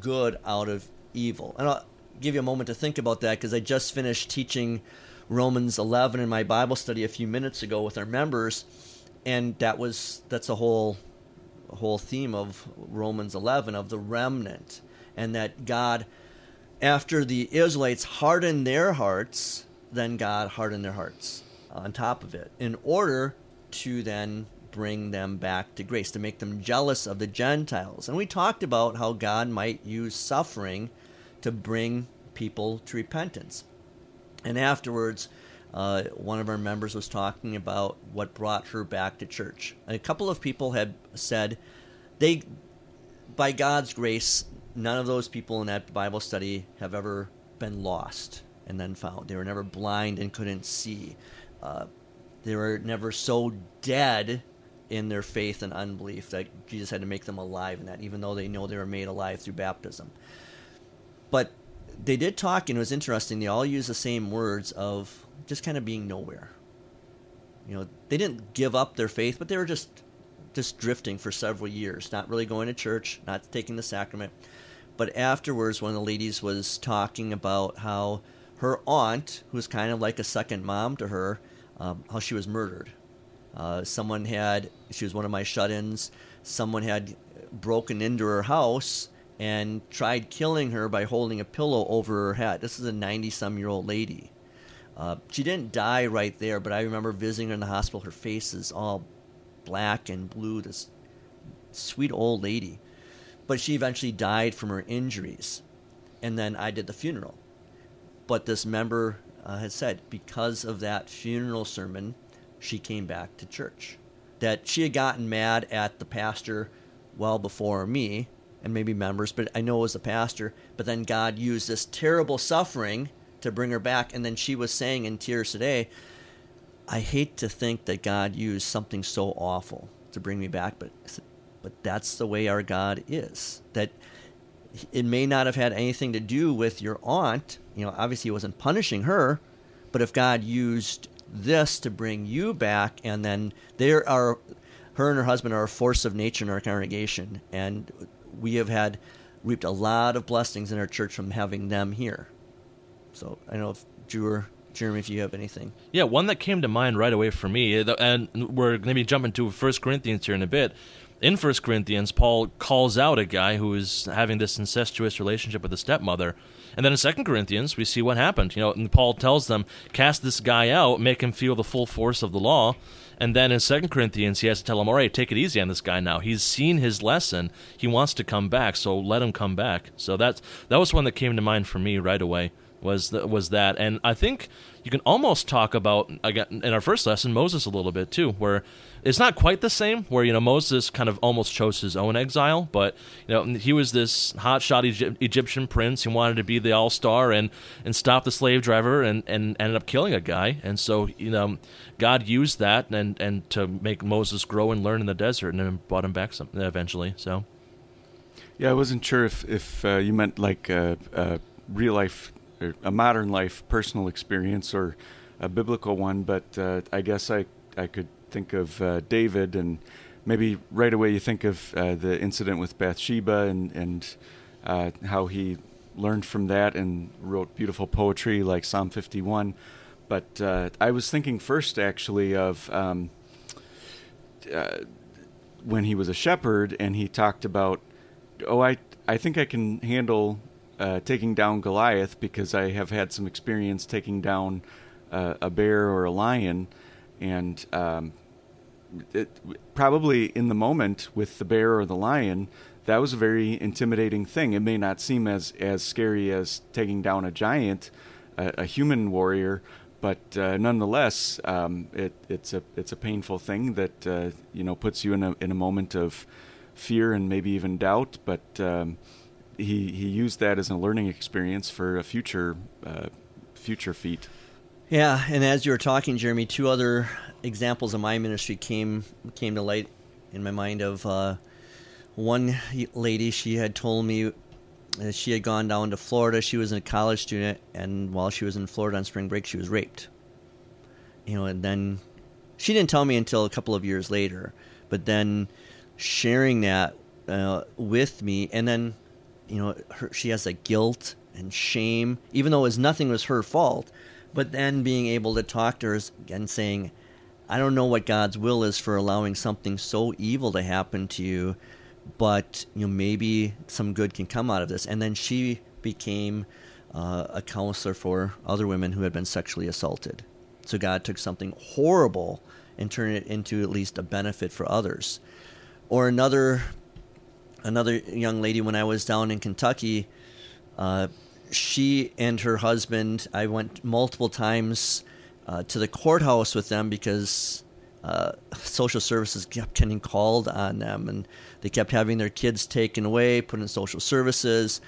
good out of evil? And I'll give you a moment to think about that because I just finished teaching Romans 11 in my Bible study a few minutes ago with our members, and that was that's a whole a whole theme of Romans 11 of the remnant, and that God, after the Israelites hardened their hearts, then God hardened their hearts on top of it in order to then bring them back to grace, to make them jealous of the Gentiles. And we talked about how God might use suffering to bring people to repentance. And afterwards, uh, one of our members was talking about what brought her back to church. And a couple of people had said they, by God's grace, none of those people in that Bible study have ever been lost and then found. They were never blind and couldn't see. Uh, they were never so dead in their faith and unbelief that Jesus had to make them alive in that, even though they know they were made alive through baptism. But they did talk, and it was interesting. They all used the same words of just kind of being nowhere. You know, they didn't give up their faith, but they were just just drifting for several years, not really going to church, not taking the sacrament. But afterwards, one of the ladies was talking about how her aunt, who was kind of like a second mom to her, um, how she was murdered. Uh, someone had, she was one of my shut ins, someone had broken into her house and tried killing her by holding a pillow over her head. This is a 90 some year old lady. Uh, she didn't die right there, but I remember visiting her in the hospital. Her face is all black and blue, this sweet old lady. but she eventually died from her injuries. And then I did the funeral. But this member uh, had said because of that funeral sermon, she came back to church. That she had gotten mad at the pastor well before me and maybe members, but I know it was the pastor. But then God used this terrible suffering to bring her back. And then she was saying in tears today, I hate to think that God used something so awful to bring me back, but but that's the way our God is. That it may not have had anything to do with your aunt. You know, obviously, he wasn't punishing her, but if God used this to bring you back, and then there are her and her husband are a force of nature in our congregation, and we have had reaped a lot of blessings in our church from having them here. So I know if Drew or Jeremy, if you have anything. Yeah, one that came to mind right away for me, eh, and we're going to be jumping to First Corinthians here in a bit, in First Corinthians, Paul calls out a guy who is having this incestuous relationship with a stepmother. And then in Second Corinthians, we see what happened. You know, and Paul tells them, cast this guy out, make him feel the full force of the law. And then in Second Corinthians, he has to tell him, all right, take it easy on this guy now. He's seen his lesson. He wants to come back, so let him come back. So that's that was one that came to mind for me right away. Was the, was that, and I think you can almost talk about again in our first lesson Moses a little bit too, where it's not quite the same. Where you know Moses kind of almost chose his own exile, but you know he was this hotshot Egy- Egyptian prince. He wanted to be the all star and and stop the slave driver and and ended up killing a guy. And so you know God used that and and to make Moses grow and learn in the desert, and then brought him back some eventually. So. Yeah, I wasn't sure if if uh, you meant like a, a real life, a modern life personal experience, or a biblical one. But uh, I guess I I could think of uh, David, and maybe right away you think of uh, the incident with Bathsheba and and uh, how he learned from that and wrote beautiful poetry like Psalm 51. But uh, I was thinking first actually of um, uh, when he was a shepherd and he talked about, oh, I I think I can handle uh, taking down Goliath because I have had some experience taking down a bear or a lion, and um, it, probably in the moment with the bear or the lion, that was a very intimidating thing. It may not seem as as scary as taking down a giant, a, a human warrior, but uh, nonetheless, um, it, it's a it's a painful thing that uh, you know puts you in a in a moment of fear and maybe even doubt. But um, he he used that as a learning experience for a future uh, future feat. Yeah, and as you were talking, Jeremy, two other examples of my ministry came came to light in my mind. Of uh, one lady, she had told me she had gone down to Florida. She was a college student, and while she was in Florida on spring break, she was raped. You know, and then she didn't tell me until a couple of years later. But then sharing that uh, with me, and then you know, her, she has that guilt and shame, even though it was nothing was her fault but then being able to talk to her and saying, I don't know what God's will is for allowing something so evil to happen to you, but you know maybe some good can come out of this. And then she became uh, a counselor for other women who had been sexually assaulted. So God took something horrible and turned it into at least a benefit for others. Or another another young lady when I was down in Kentucky. Uh, she and her husband, I went multiple times uh, to the courthouse with them because uh, social services kept getting called on them and they kept having their kids taken away, put in social services.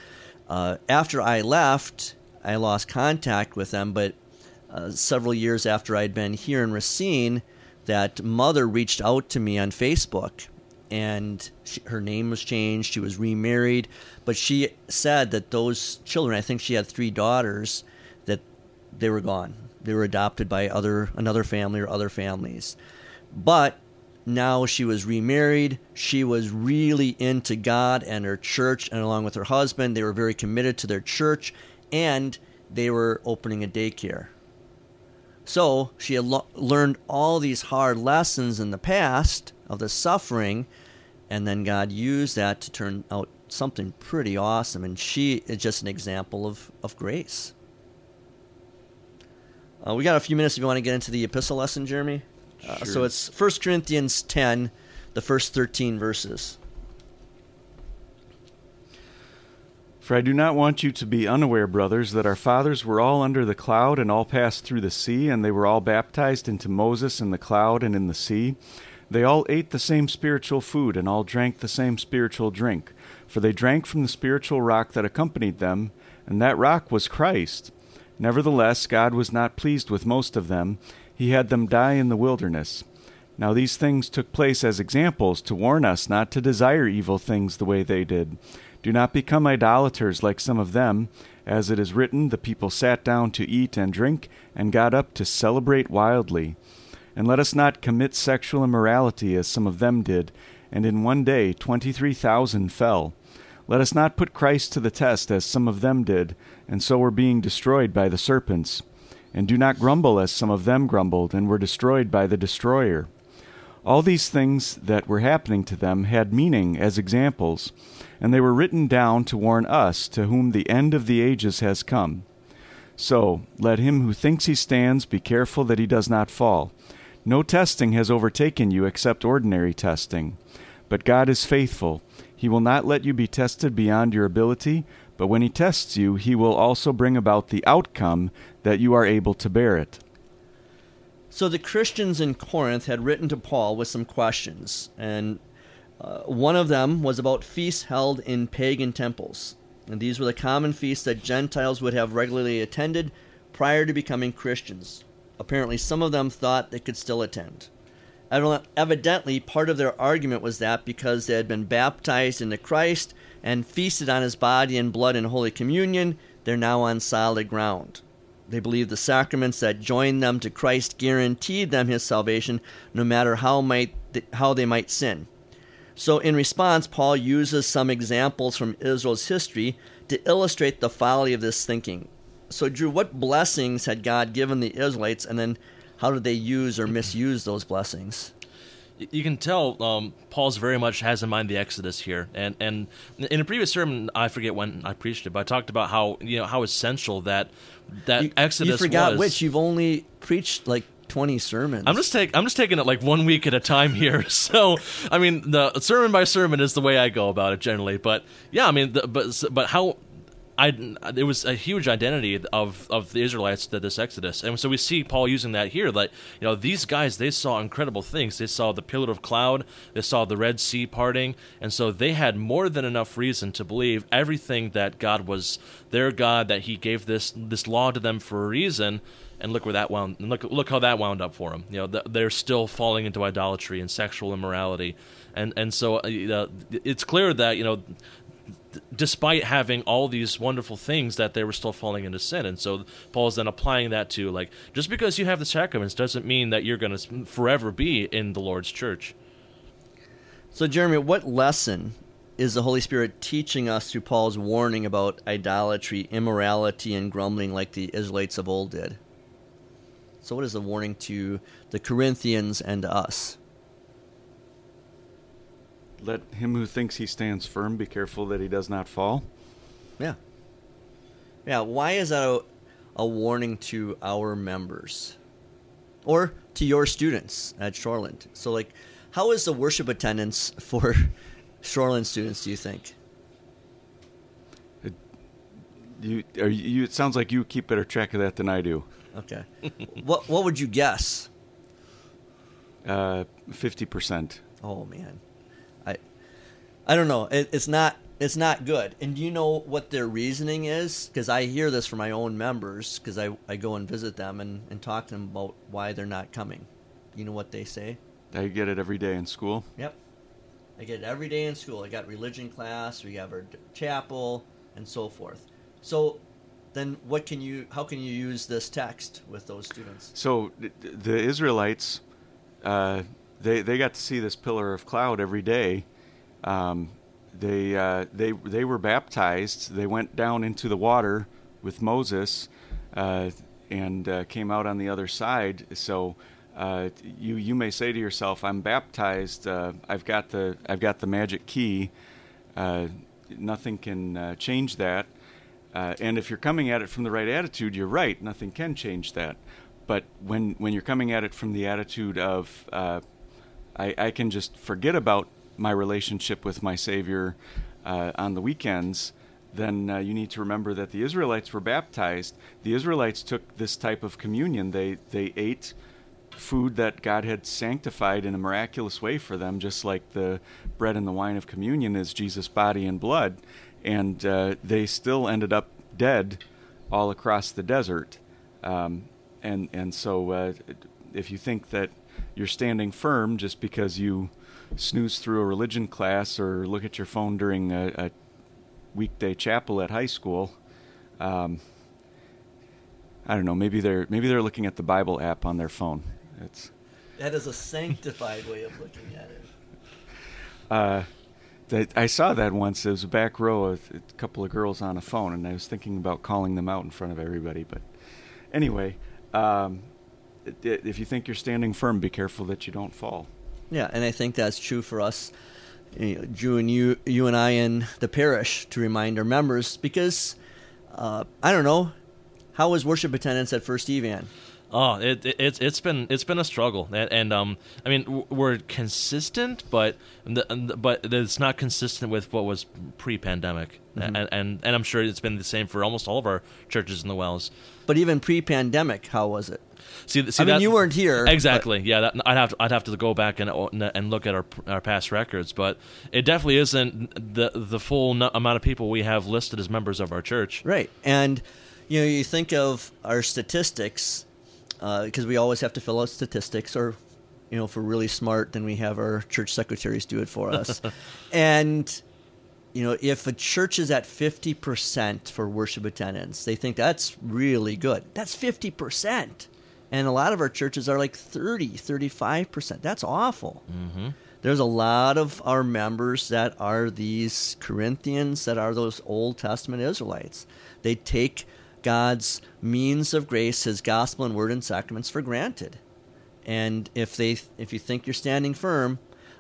Uh, after I left, I lost contact with them, but uh, several years after I'd been here in Racine, that mother reached out to me on Facebook and she, her name was changed. She was remarried, but she said that those children, I think she had three daughters, that they were gone. They were adopted by other another family or other families. But now she was remarried. She was really into God and her church, and along with her husband, they were very committed to their church, and they were opening a daycare. So she had lo- learned all these hard lessons in the past of the suffering and then God used that to turn out something pretty awesome. And she is just an example of, of grace. Uh, we got a few minutes if you want to get into the epistle lesson, Jeremy. Uh, sure. So it's 1 Corinthians 10, the first 13 verses. For I do not want you to be unaware, brothers, that our fathers were all under the cloud and all passed through the sea, and they were all baptized into Moses in the cloud and in the sea. They all ate the same spiritual food and all drank the same spiritual drink, for they drank from the spiritual rock that accompanied them, and that rock was Christ. Nevertheless, God was not pleased with most of them. He had them die in the wilderness. Now these things took place as examples to warn us not to desire evil things the way they did. Do not become idolaters like some of them. As it is written, the people sat down to eat and drink, and got up to celebrate wildly. And let us not commit sexual immorality as some of them did, and in one day twenty three thousand fell. Let us not put Christ to the test as some of them did, and so were being destroyed by the serpents. And do not grumble as some of them grumbled, and were destroyed by the destroyer. All these things that were happening to them had meaning as examples and they were written down to warn us to whom the end of the ages has come. So, let him who thinks he stands be careful that he does not fall. No testing has overtaken you except ordinary testing. But God is faithful. He will not let you be tested beyond your ability, but when he tests you, he will also bring about the outcome that you are able to bear it. So the Christians in Corinth had written to Paul with some questions, and uh, one of them was about feasts held in pagan temples. And these were the common feasts that Gentiles would have regularly attended prior to becoming Christians. Apparently, some of them thought they could still attend. Evidently, part of their argument was that because they had been baptized into Christ and feasted on his body and blood in Holy Communion, they're now on solid ground. They believed the sacraments that joined them to Christ guaranteed them his salvation, no matter how, might how they might sin. So, in response, Paul uses some examples from Israel's history to illustrate the folly of this thinking. So, Drew, what blessings had God given the Israelites, and then how did they use or misuse those blessings? You can tell um, Paul's very much has in mind the Exodus here, and and in a previous sermon, I forget when I preached it, but I talked about how you know how essential that that you, Exodus. You forgot was. which you've only preached like 20 sermons. I'm just take I'm just taking it like one week at a time here. So, I mean, the sermon by sermon is the way I go about it generally. But yeah, I mean, the, but but how I it was a huge identity of of the Israelites that this Exodus, and so we see Paul using that here. That you know these guys they saw incredible things. They saw the pillar of cloud, they saw the Red Sea parting, and so they had more than enough reason to believe everything that God was their God, that He gave this this law to them for a reason and look where that wound look look how that wound up for them. You know, they're still falling into idolatry and sexual immorality, and and so uh, it's clear that you know. Despite having all these wonderful things, that they were still falling into sin, and so Paul is then applying that to like just because you have the sacraments doesn't mean that you're going to forever be in the Lord's church. So, Jeremy, what lesson is the Holy Spirit teaching us through Paul's warning about idolatry, immorality, and grumbling like the Israelites of old did? So, what is the warning to the Corinthians and to us? Let him who thinks he stands firm be careful that he does not fall. Yeah. Yeah. Why is that a, a warning to our members or to your students at Shoreland? So, like, how is the worship attendance for Shoreland students, do you think? It, you, are you, it sounds like you keep better track of that than I do. Okay. what what would you guess? Uh, fifty percent. Oh man, I don't know. It, it's not it's not good. And do you know what their reasoning is? Because I hear this from my own members because I, I go and visit them and, and talk to them about why they're not coming. You know what they say? I get it every day in school. Yep. I get it every day in school. I got religion class, we have our chapel, and so forth. So then what can you how can you use this text with those students so the israelites uh, they they got to see this pillar of cloud every day um, they uh, they they were baptized. They went down into the water with Moses uh, and uh, came out on the other side. So uh, you you may say to yourself I'm baptized. Uh, I've got the I've got the magic key. Nothing can change that. Uh, and if you're coming at it from the right attitude, you're right. Nothing can change that. But when when you're coming at it from the attitude of uh, I, I, can just forget about my relationship with my Savior uh, on the weekends, then uh, you need to remember that the Israelites were baptized. The Israelites took this type of communion. They they ate food that God had sanctified in a miraculous way for them, just like the bread and the wine of communion is Jesus' body and blood. And uh, they still ended up dead all across the desert. Um, and and so uh, if you think that you're standing firm just because you snooze through a religion class or look at your phone during a, a weekday chapel at high school. Um, I don't know. Maybe they're maybe they're looking at the Bible app on their phone. It's that is a sanctified way of looking at it. Uh, that I saw that once. It was a back row, of a couple of girls on a phone, and I was thinking about calling them out in front of everybody. But anyway, um, if you think you're standing firm, be careful that you don't fall. Yeah, and I think that's true for us, you know, Drew and you, you and I in the parish to remind our members because uh, I don't know how was worship attendance at First Evan. Oh, it, it it's it's been it's been a struggle, and, and um, I mean we're consistent, but the, but it's not consistent with what was pre-pandemic, mm-hmm. and, and and I'm sure it's been the same for almost all of our churches in the WELS. But even pre-pandemic, how was it? See, see I that, mean, you weren't here. Exactly. Yeah, that, I'd have to, I'd have to go back and and look at our our past records, but it definitely isn't the the full amount of people we have listed as members of our church. Right, and you know, you think of our statistics because uh, we always have to fill out statistics, or you know, if we're really smart, then we have our church secretaries do it for us, and you know, if a church is at 50% for worship attendance, they think that's really good. That's 50%. And a lot of our churches are like 30, 35%. That's awful. Mm-hmm. There's a lot of our members that are these Corinthians, that are those Old Testament Israelites. They take God's means of grace, His gospel and word and sacraments for granted. And if they, if you think you're standing firm,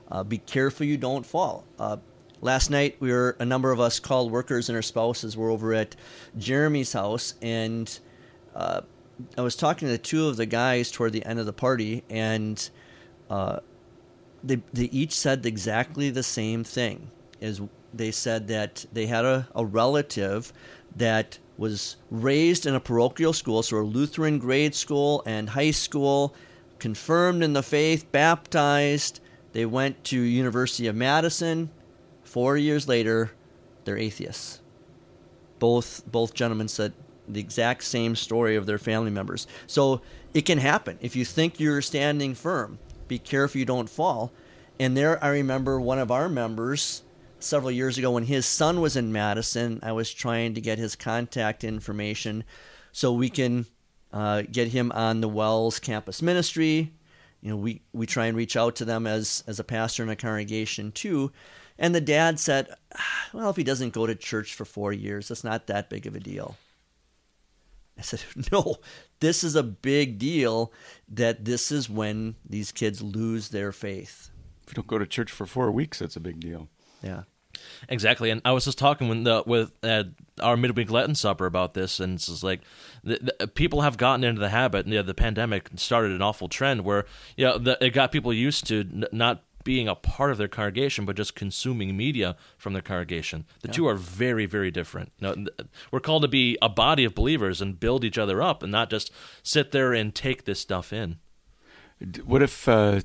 uh, be careful you don't fall. Uh, last night, we were a number of us called workers and our spouses were over at Jeremy's house, and uh, I was talking to two of the guys toward the end of the party, and uh, they they each said exactly the same thing. Is they said that they had a, a relative that was raised in a parochial school, so a Lutheran grade school and high school, confirmed in the faith, baptized. They went to University of Madison. Four years later, they're atheists. Both both gentlemen said the exact same story of their family members. So it can happen. If you think you're standing firm, be careful you don't fall. And there, I remember one of our members several years ago when his son was in Madison. I was trying to get his contact information so we can uh, get him on the WELS campus ministry. You know, we, we try and reach out to them as, as a pastor in a congregation too. And the dad said, ah, well, if he doesn't go to church for four years, that's not that big of a deal. I said, no, this is a big deal that this is when these kids lose their faith. If you don't go to church for four weeks, that's a big deal. Yeah. Exactly, and I was just talking with the, with uh, our midweek Lenten supper about this, and it's just like the, the, people have gotten into the habit. You know, the pandemic started an awful trend where you know, the, it got people used to n- not being a part of their congregation, but just consuming media from their congregation. The yeah. two are very, very different. You know, we're called to be a body of believers and build each other up, and not just sit there and take this stuff in. What if? Uh,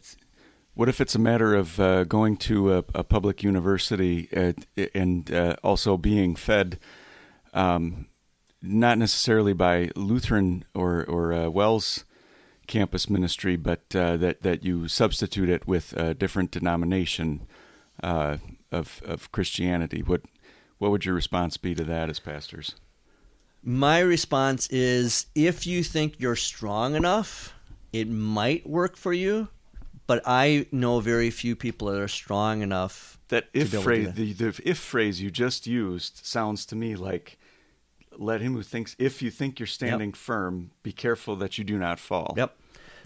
what if it's a matter of uh, going to a, a public university at, and uh, also being fed, um, not necessarily by Lutheran or or uh, WELS campus ministry, but uh, that that you substitute it with a different denomination uh, of of Christianity. What what would your response be to that as pastors? My response is if you think you're strong enough, it might work for you, but I know very few people that are strong enough. That if phrase, that. The, the if phrase you just used sounds to me like let him who thinks if you think you're standing yep. firm be careful that you do not fall yep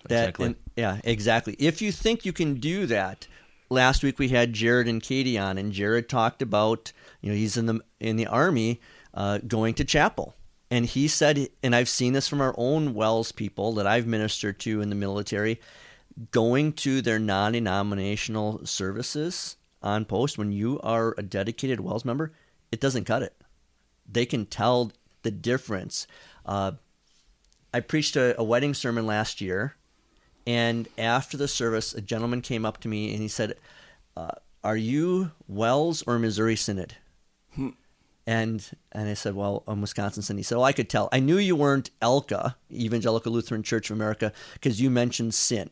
that exactly. and, yeah exactly if you think you can do that last week we had jared and katie on and jared talked about you know he's in the in the army uh, going to chapel and he said and i've seen this from our own WELS people that i've ministered to in the military going to their non-denominational services on post when you are a dedicated WELS member it doesn't cut it they can tell the difference. Uh, I preached a, a wedding sermon last year, and after the service, a gentleman came up to me and he said, uh, "Are you WELS or Missouri Synod?" And and I said, well, I'm Wisconsin Synod. He said, well, I could tell. I knew you weren't ELCA, Evangelical Lutheran Church of America, because you mentioned sin.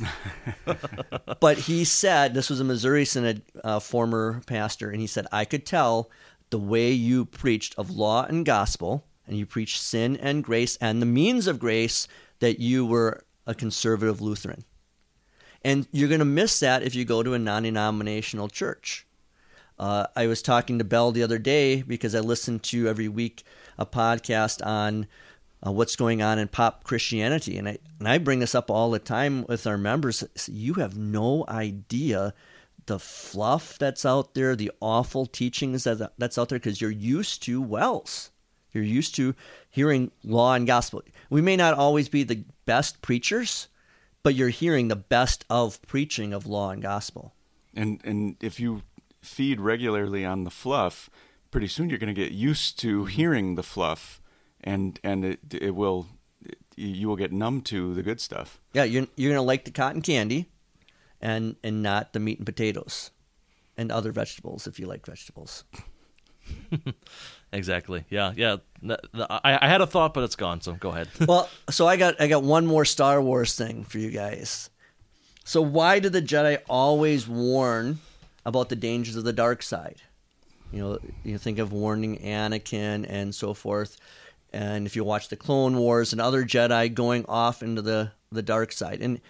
but he said, this was a Missouri Synod uh, former pastor, and he said, I could tell the way you preached of law and gospel, and you preached sin and grace and the means of grace, that you were a conservative Lutheran. And you're going to miss that if you go to a non denominational church. Uh, I was talking to Belle the other day because I listen to every week a podcast on uh, what's going on in pop Christianity, and I and I bring this up all the time with our members. You have no idea the fluff that's out there, the awful teachings that that's out there because you're used to WELS. You're used to hearing law and gospel. We may not always be the best preachers, but you're hearing the best of preaching of law and gospel. And and if you feed regularly on the fluff, pretty soon you're going to get used to mm-hmm. hearing the fluff, and and it it will you will get numb to the good stuff. Yeah, you're you're going to like the cotton candy, and and not the meat and potatoes, and other vegetables if you like vegetables. exactly. Yeah. Yeah. I, I had a thought, but it's gone. So go ahead. well, so I got I got one more Star Wars thing for you guys. So why do the Jedi always warn about the dangers of the dark side. You know, you think of warning Anakin and so forth. And if you watch the Clone Wars and other Jedi going off into the, the dark side. And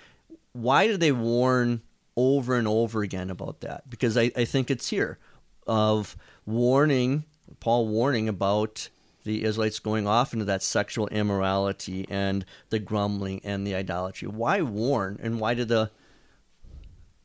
why do they warn over and over again about that? Because I, I think it's here of warning, Paul warning about the Israelites going off into that sexual immorality and the grumbling and the idolatry. Why warn? And why did the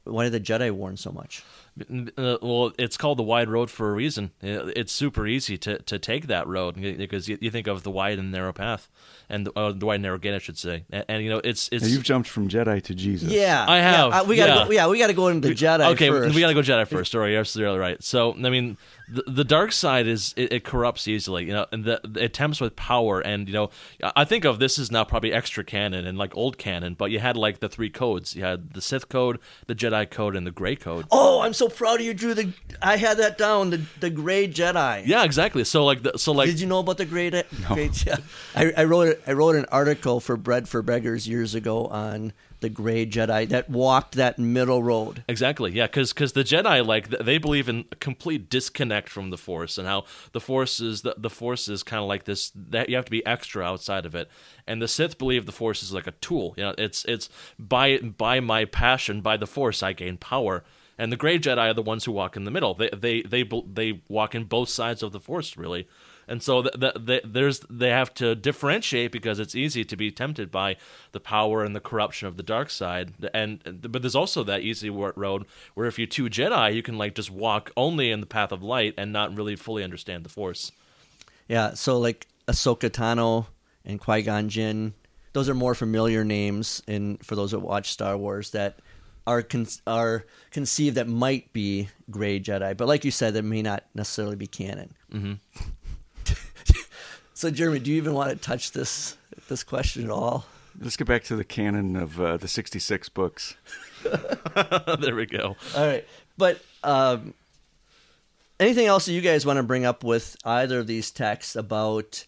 why did the Jedi warn so much? Uh, well, it's called the wide road for a reason. It's super easy to, to take that road because you, you think of the wide and narrow path, and the, uh, the wide and narrow gate, I should say. And, and you know, it's it's. Now you've jumped from Jedi to Jesus. Yeah, I have. Yeah, uh, we got yeah. Go, yeah, we got to go into the Jedi. Okay, first. we got to go Jedi first. Sorry, you're absolutely right. So, I mean, the, the dark side is it, it, corrupts easily. You know, and the, the attempts with power, and you know, I think of this is now probably extra canon and like old canon, but you had like the three codes. You had the Sith code, the Jedi code, and the Gray code. Oh, I'm so proud of you, Drew. The I had that down. The the Gray Jedi. Yeah, exactly. So like the, so like. Did you know about the Gray? No. Gray yeah. I, I wrote I wrote an article for Bread for Beggars years ago on the gray Jedi that walked that middle road. Exactly. Yeah, because because the Jedi like they believe in complete disconnect from the Force and how the Force is the, the Force is kind of like this that you have to be extra outside of it. And the Sith believe the Force is like a tool. You know, it's it's by by my passion by the Force I gain power. And the Gray Jedi are the ones who walk in the middle. They they they they walk in both sides of the Force really and so the, there's they have to differentiate because it's easy to be tempted by the power and the corruption of the dark side and but there's also that easy road where if you're two jedi you can like just walk only in the path of light and not really fully understand the force yeah so like ahsoka tano and qui-gon jinn those are more familiar names in for those that watch star wars that are con- are conceived that might be gray Jedi, but like you said, that may not necessarily be canon. Mm-hmm. So, Jeremy, do you even want to touch this this question at all? Let's get back to the canon of uh, the sixty six books. there we go. All right, but um, anything else that you guys want to bring up with either of these texts about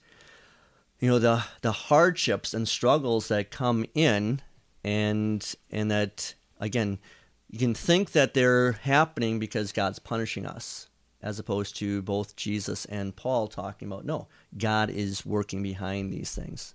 you know the the hardships and struggles that come in, and and that again, you can think that they're happening because God's punishing us as opposed to both Jesus and Paul talking about no, God is working behind these things.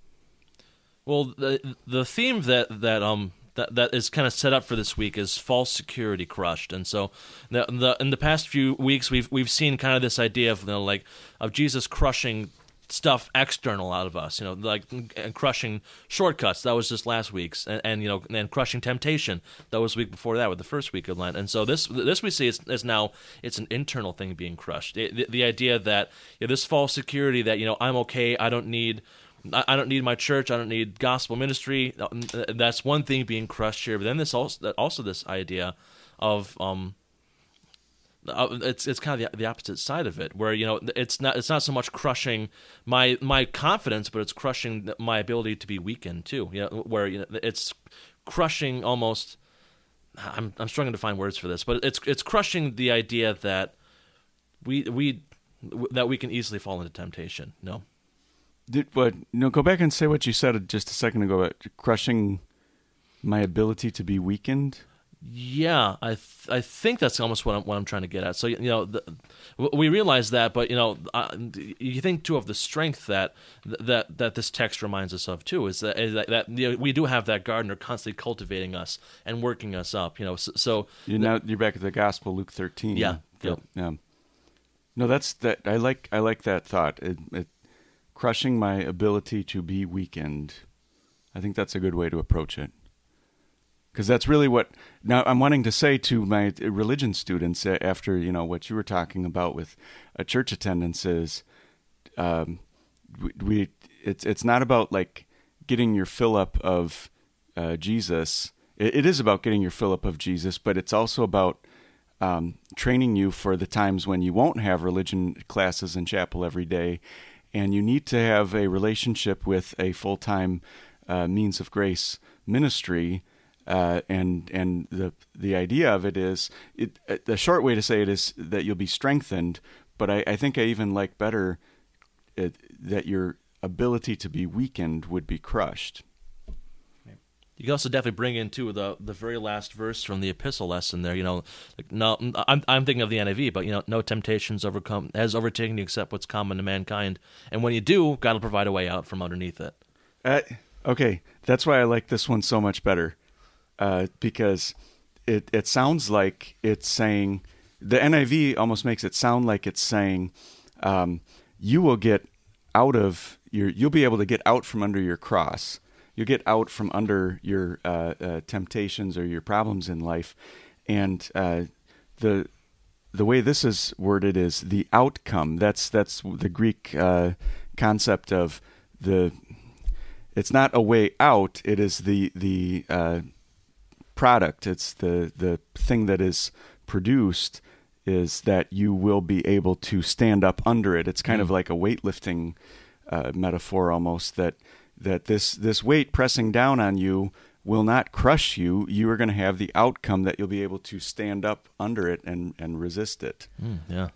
Well, the the theme that that um that that is kind of set up for this week is false security crushed, and so the, the in the past few weeks we've we've seen kind of this idea of you know, like of Jesus crushing stuff external out of us, you know, like and crushing shortcuts. That was just last week's, and, and, you know, and crushing temptation. That was week before that, with the first week of Lent. And so this this we see is, is now it's an internal thing being crushed. The, the, the idea that you know, this false security that you know I'm okay, I don't need. I don't need my church. I don't need gospel ministry. Uh, that's one thing being crushed here. But then this also also this idea of um, uh, it's it's kind of the, the opposite side of it, where you know it's not it's not so much crushing my my confidence, but it's crushing my ability to be weakened too. You know, where you know it's crushing almost. I'm I'm struggling to find words for this, but it's it's crushing the idea that we we that we can easily fall into temptation. No. Did what? No, go back and say what you said just a second ago about crushing my ability to be weakened. Yeah, I th- I think that's almost what I'm what I'm trying to get at. So you know, the, we realize that, but you know, uh, you think too of the strength that that that this text reminds us of too. Is that is that, that you know, we do have that gardener constantly cultivating us and working us up. You know, so, so you're now you're back at the gospel, Luke 13. Yeah, yep. yeah. No, that's that. I like I like that thought. It, it, crushing my ability to be weakened. I think that's a good way to approach it because that's really what now I'm wanting to say to my religion students after you know what you were talking about with a church attendance is um, we, we, it's it's not about like getting your fill up of uh, Jesus. It, it is about getting your fill up of Jesus, but it's also about um, training you for the times when you won't have religion classes in chapel every day, and you need to have a relationship with a full time uh, means of grace ministry uh, and and the the idea of it is it, uh, the short way to say it is that you'll be strengthened. But I, I think I even like better it, that your ability to be weakened would be crushed. You can also definitely bring in too the the very last verse from the epistle lesson there. You know, like no, I'm I'm thinking of the NIV, but you know, no temptations overcome has overtaken you except what's common to mankind, and when you do, God will provide a way out from underneath it. Uh, okay, that's why I like this one so much better uh, because it it sounds like it's saying the NIV almost makes it sound like it's saying um, you will get out of your you'll be able to get out from under your cross. You'll get out from under your uh, uh, temptations or your problems in life. And uh, the the way this is worded is the outcome. That's that's the Greek uh, concept of the it's not a way out. It is the the uh, product. It's the the thing that is produced is that you will be able to stand up under it. It's kind mm. of like a weightlifting uh, metaphor almost that that this this weight pressing down on you will not crush you. You are going to have the outcome that you'll be able to stand up under it and and resist it. Mm, yeah.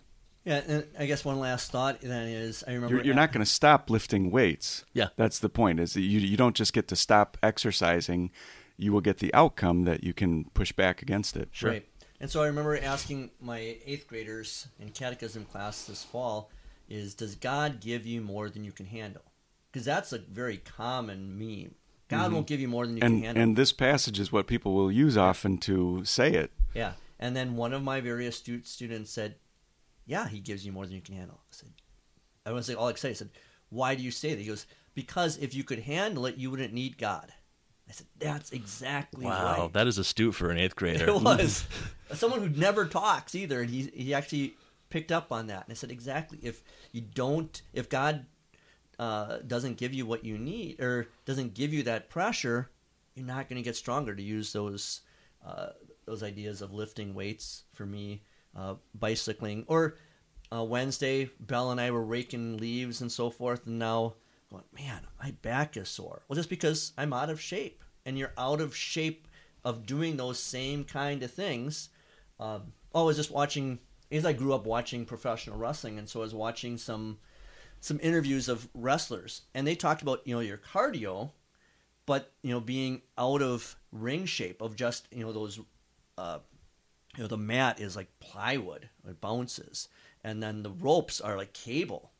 Yeah, and I guess one last thought then is I remember you're, you're not going to stop lifting weights. Yeah, that's the point. Is that you you don't just get to stop exercising you will get the outcome that you can push back against it. Sure. Right. And so I remember asking my eighth graders in catechism class this fall is does God give you more than you can handle? Because that's a very common meme. God mm-hmm. won't give you more than you and, can handle. And this passage is what people will use often to say it. Yeah. And then one of my very astute students said, Yeah, he gives you more than you can handle. I said, I want to say all excited. I said, Why do you say that? He goes, Because if you could handle it, you wouldn't need God. I said, "That's exactly wow. Right. That is astute for an eighth grader." It was someone who never talks either, and he he actually picked up on that. And I said, "Exactly. If you don't, if God uh, doesn't give you what you need, or doesn't give you that pressure, you're not going to get stronger." To use those uh, those ideas of lifting weights for me, uh, bicycling, or uh, Wednesday, Belle and I were raking leaves and so forth, and now going, man, my back is sore. Well, just because I'm out of shape, and you're out of shape of doing those same kind of things. Um, oh, I was just watching. As I grew up watching professional wrestling, and so I was watching some some interviews of wrestlers, and they talked about you know your cardio, but you know being out of ring shape of just you know those. Uh, you know the mat is like plywood it bounces and then the ropes are like cable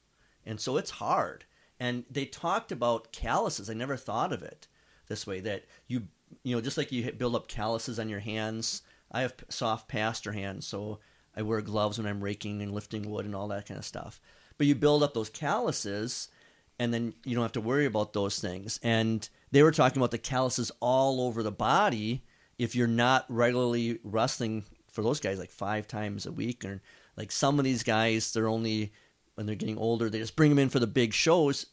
and so it's hard and they talked about calluses. I never thought of it this way. That you you know just like you build up calluses on your hands. I have soft pastor hands, so I wear gloves when I'm raking and lifting wood and all that kind of stuff. But you build up those calluses, and then you don't have to worry about those things. And they were talking about the calluses all over the body if you're not regularly wrestling for those guys like five times a week or like some of these guys they're only when they're getting older, they just bring them in for the big shows,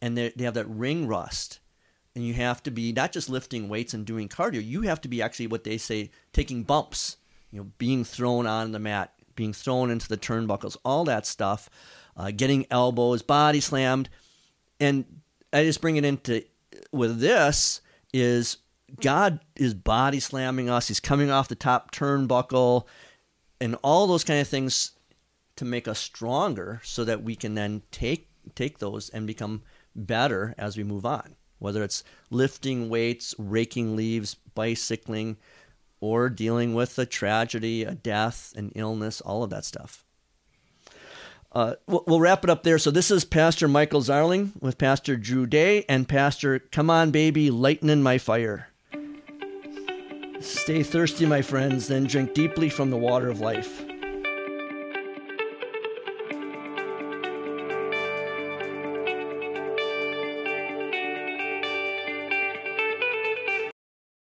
and they have that ring rust. And you have to be not just lifting weights and doing cardio. You have to be actually what they say taking bumps. You know, being thrown on the mat, being thrown into the turnbuckles, all that stuff, uh, getting elbows, body slammed, and I just bring it into with this is God is body slamming us. He's coming off the top turnbuckle, and all those kind of things to make us stronger, so that we can then take take those and become better as we move on. Whether it's lifting weights, raking leaves, bicycling, or dealing with a tragedy, a death, an illness, all of that stuff. Uh, we'll, wrap it up there. So this is Pastor Michael Zarling with Pastor Drew Day and Pastor Come On Baby, Lightning My Fire. Stay thirsty, my friends, then drink deeply from the water of life.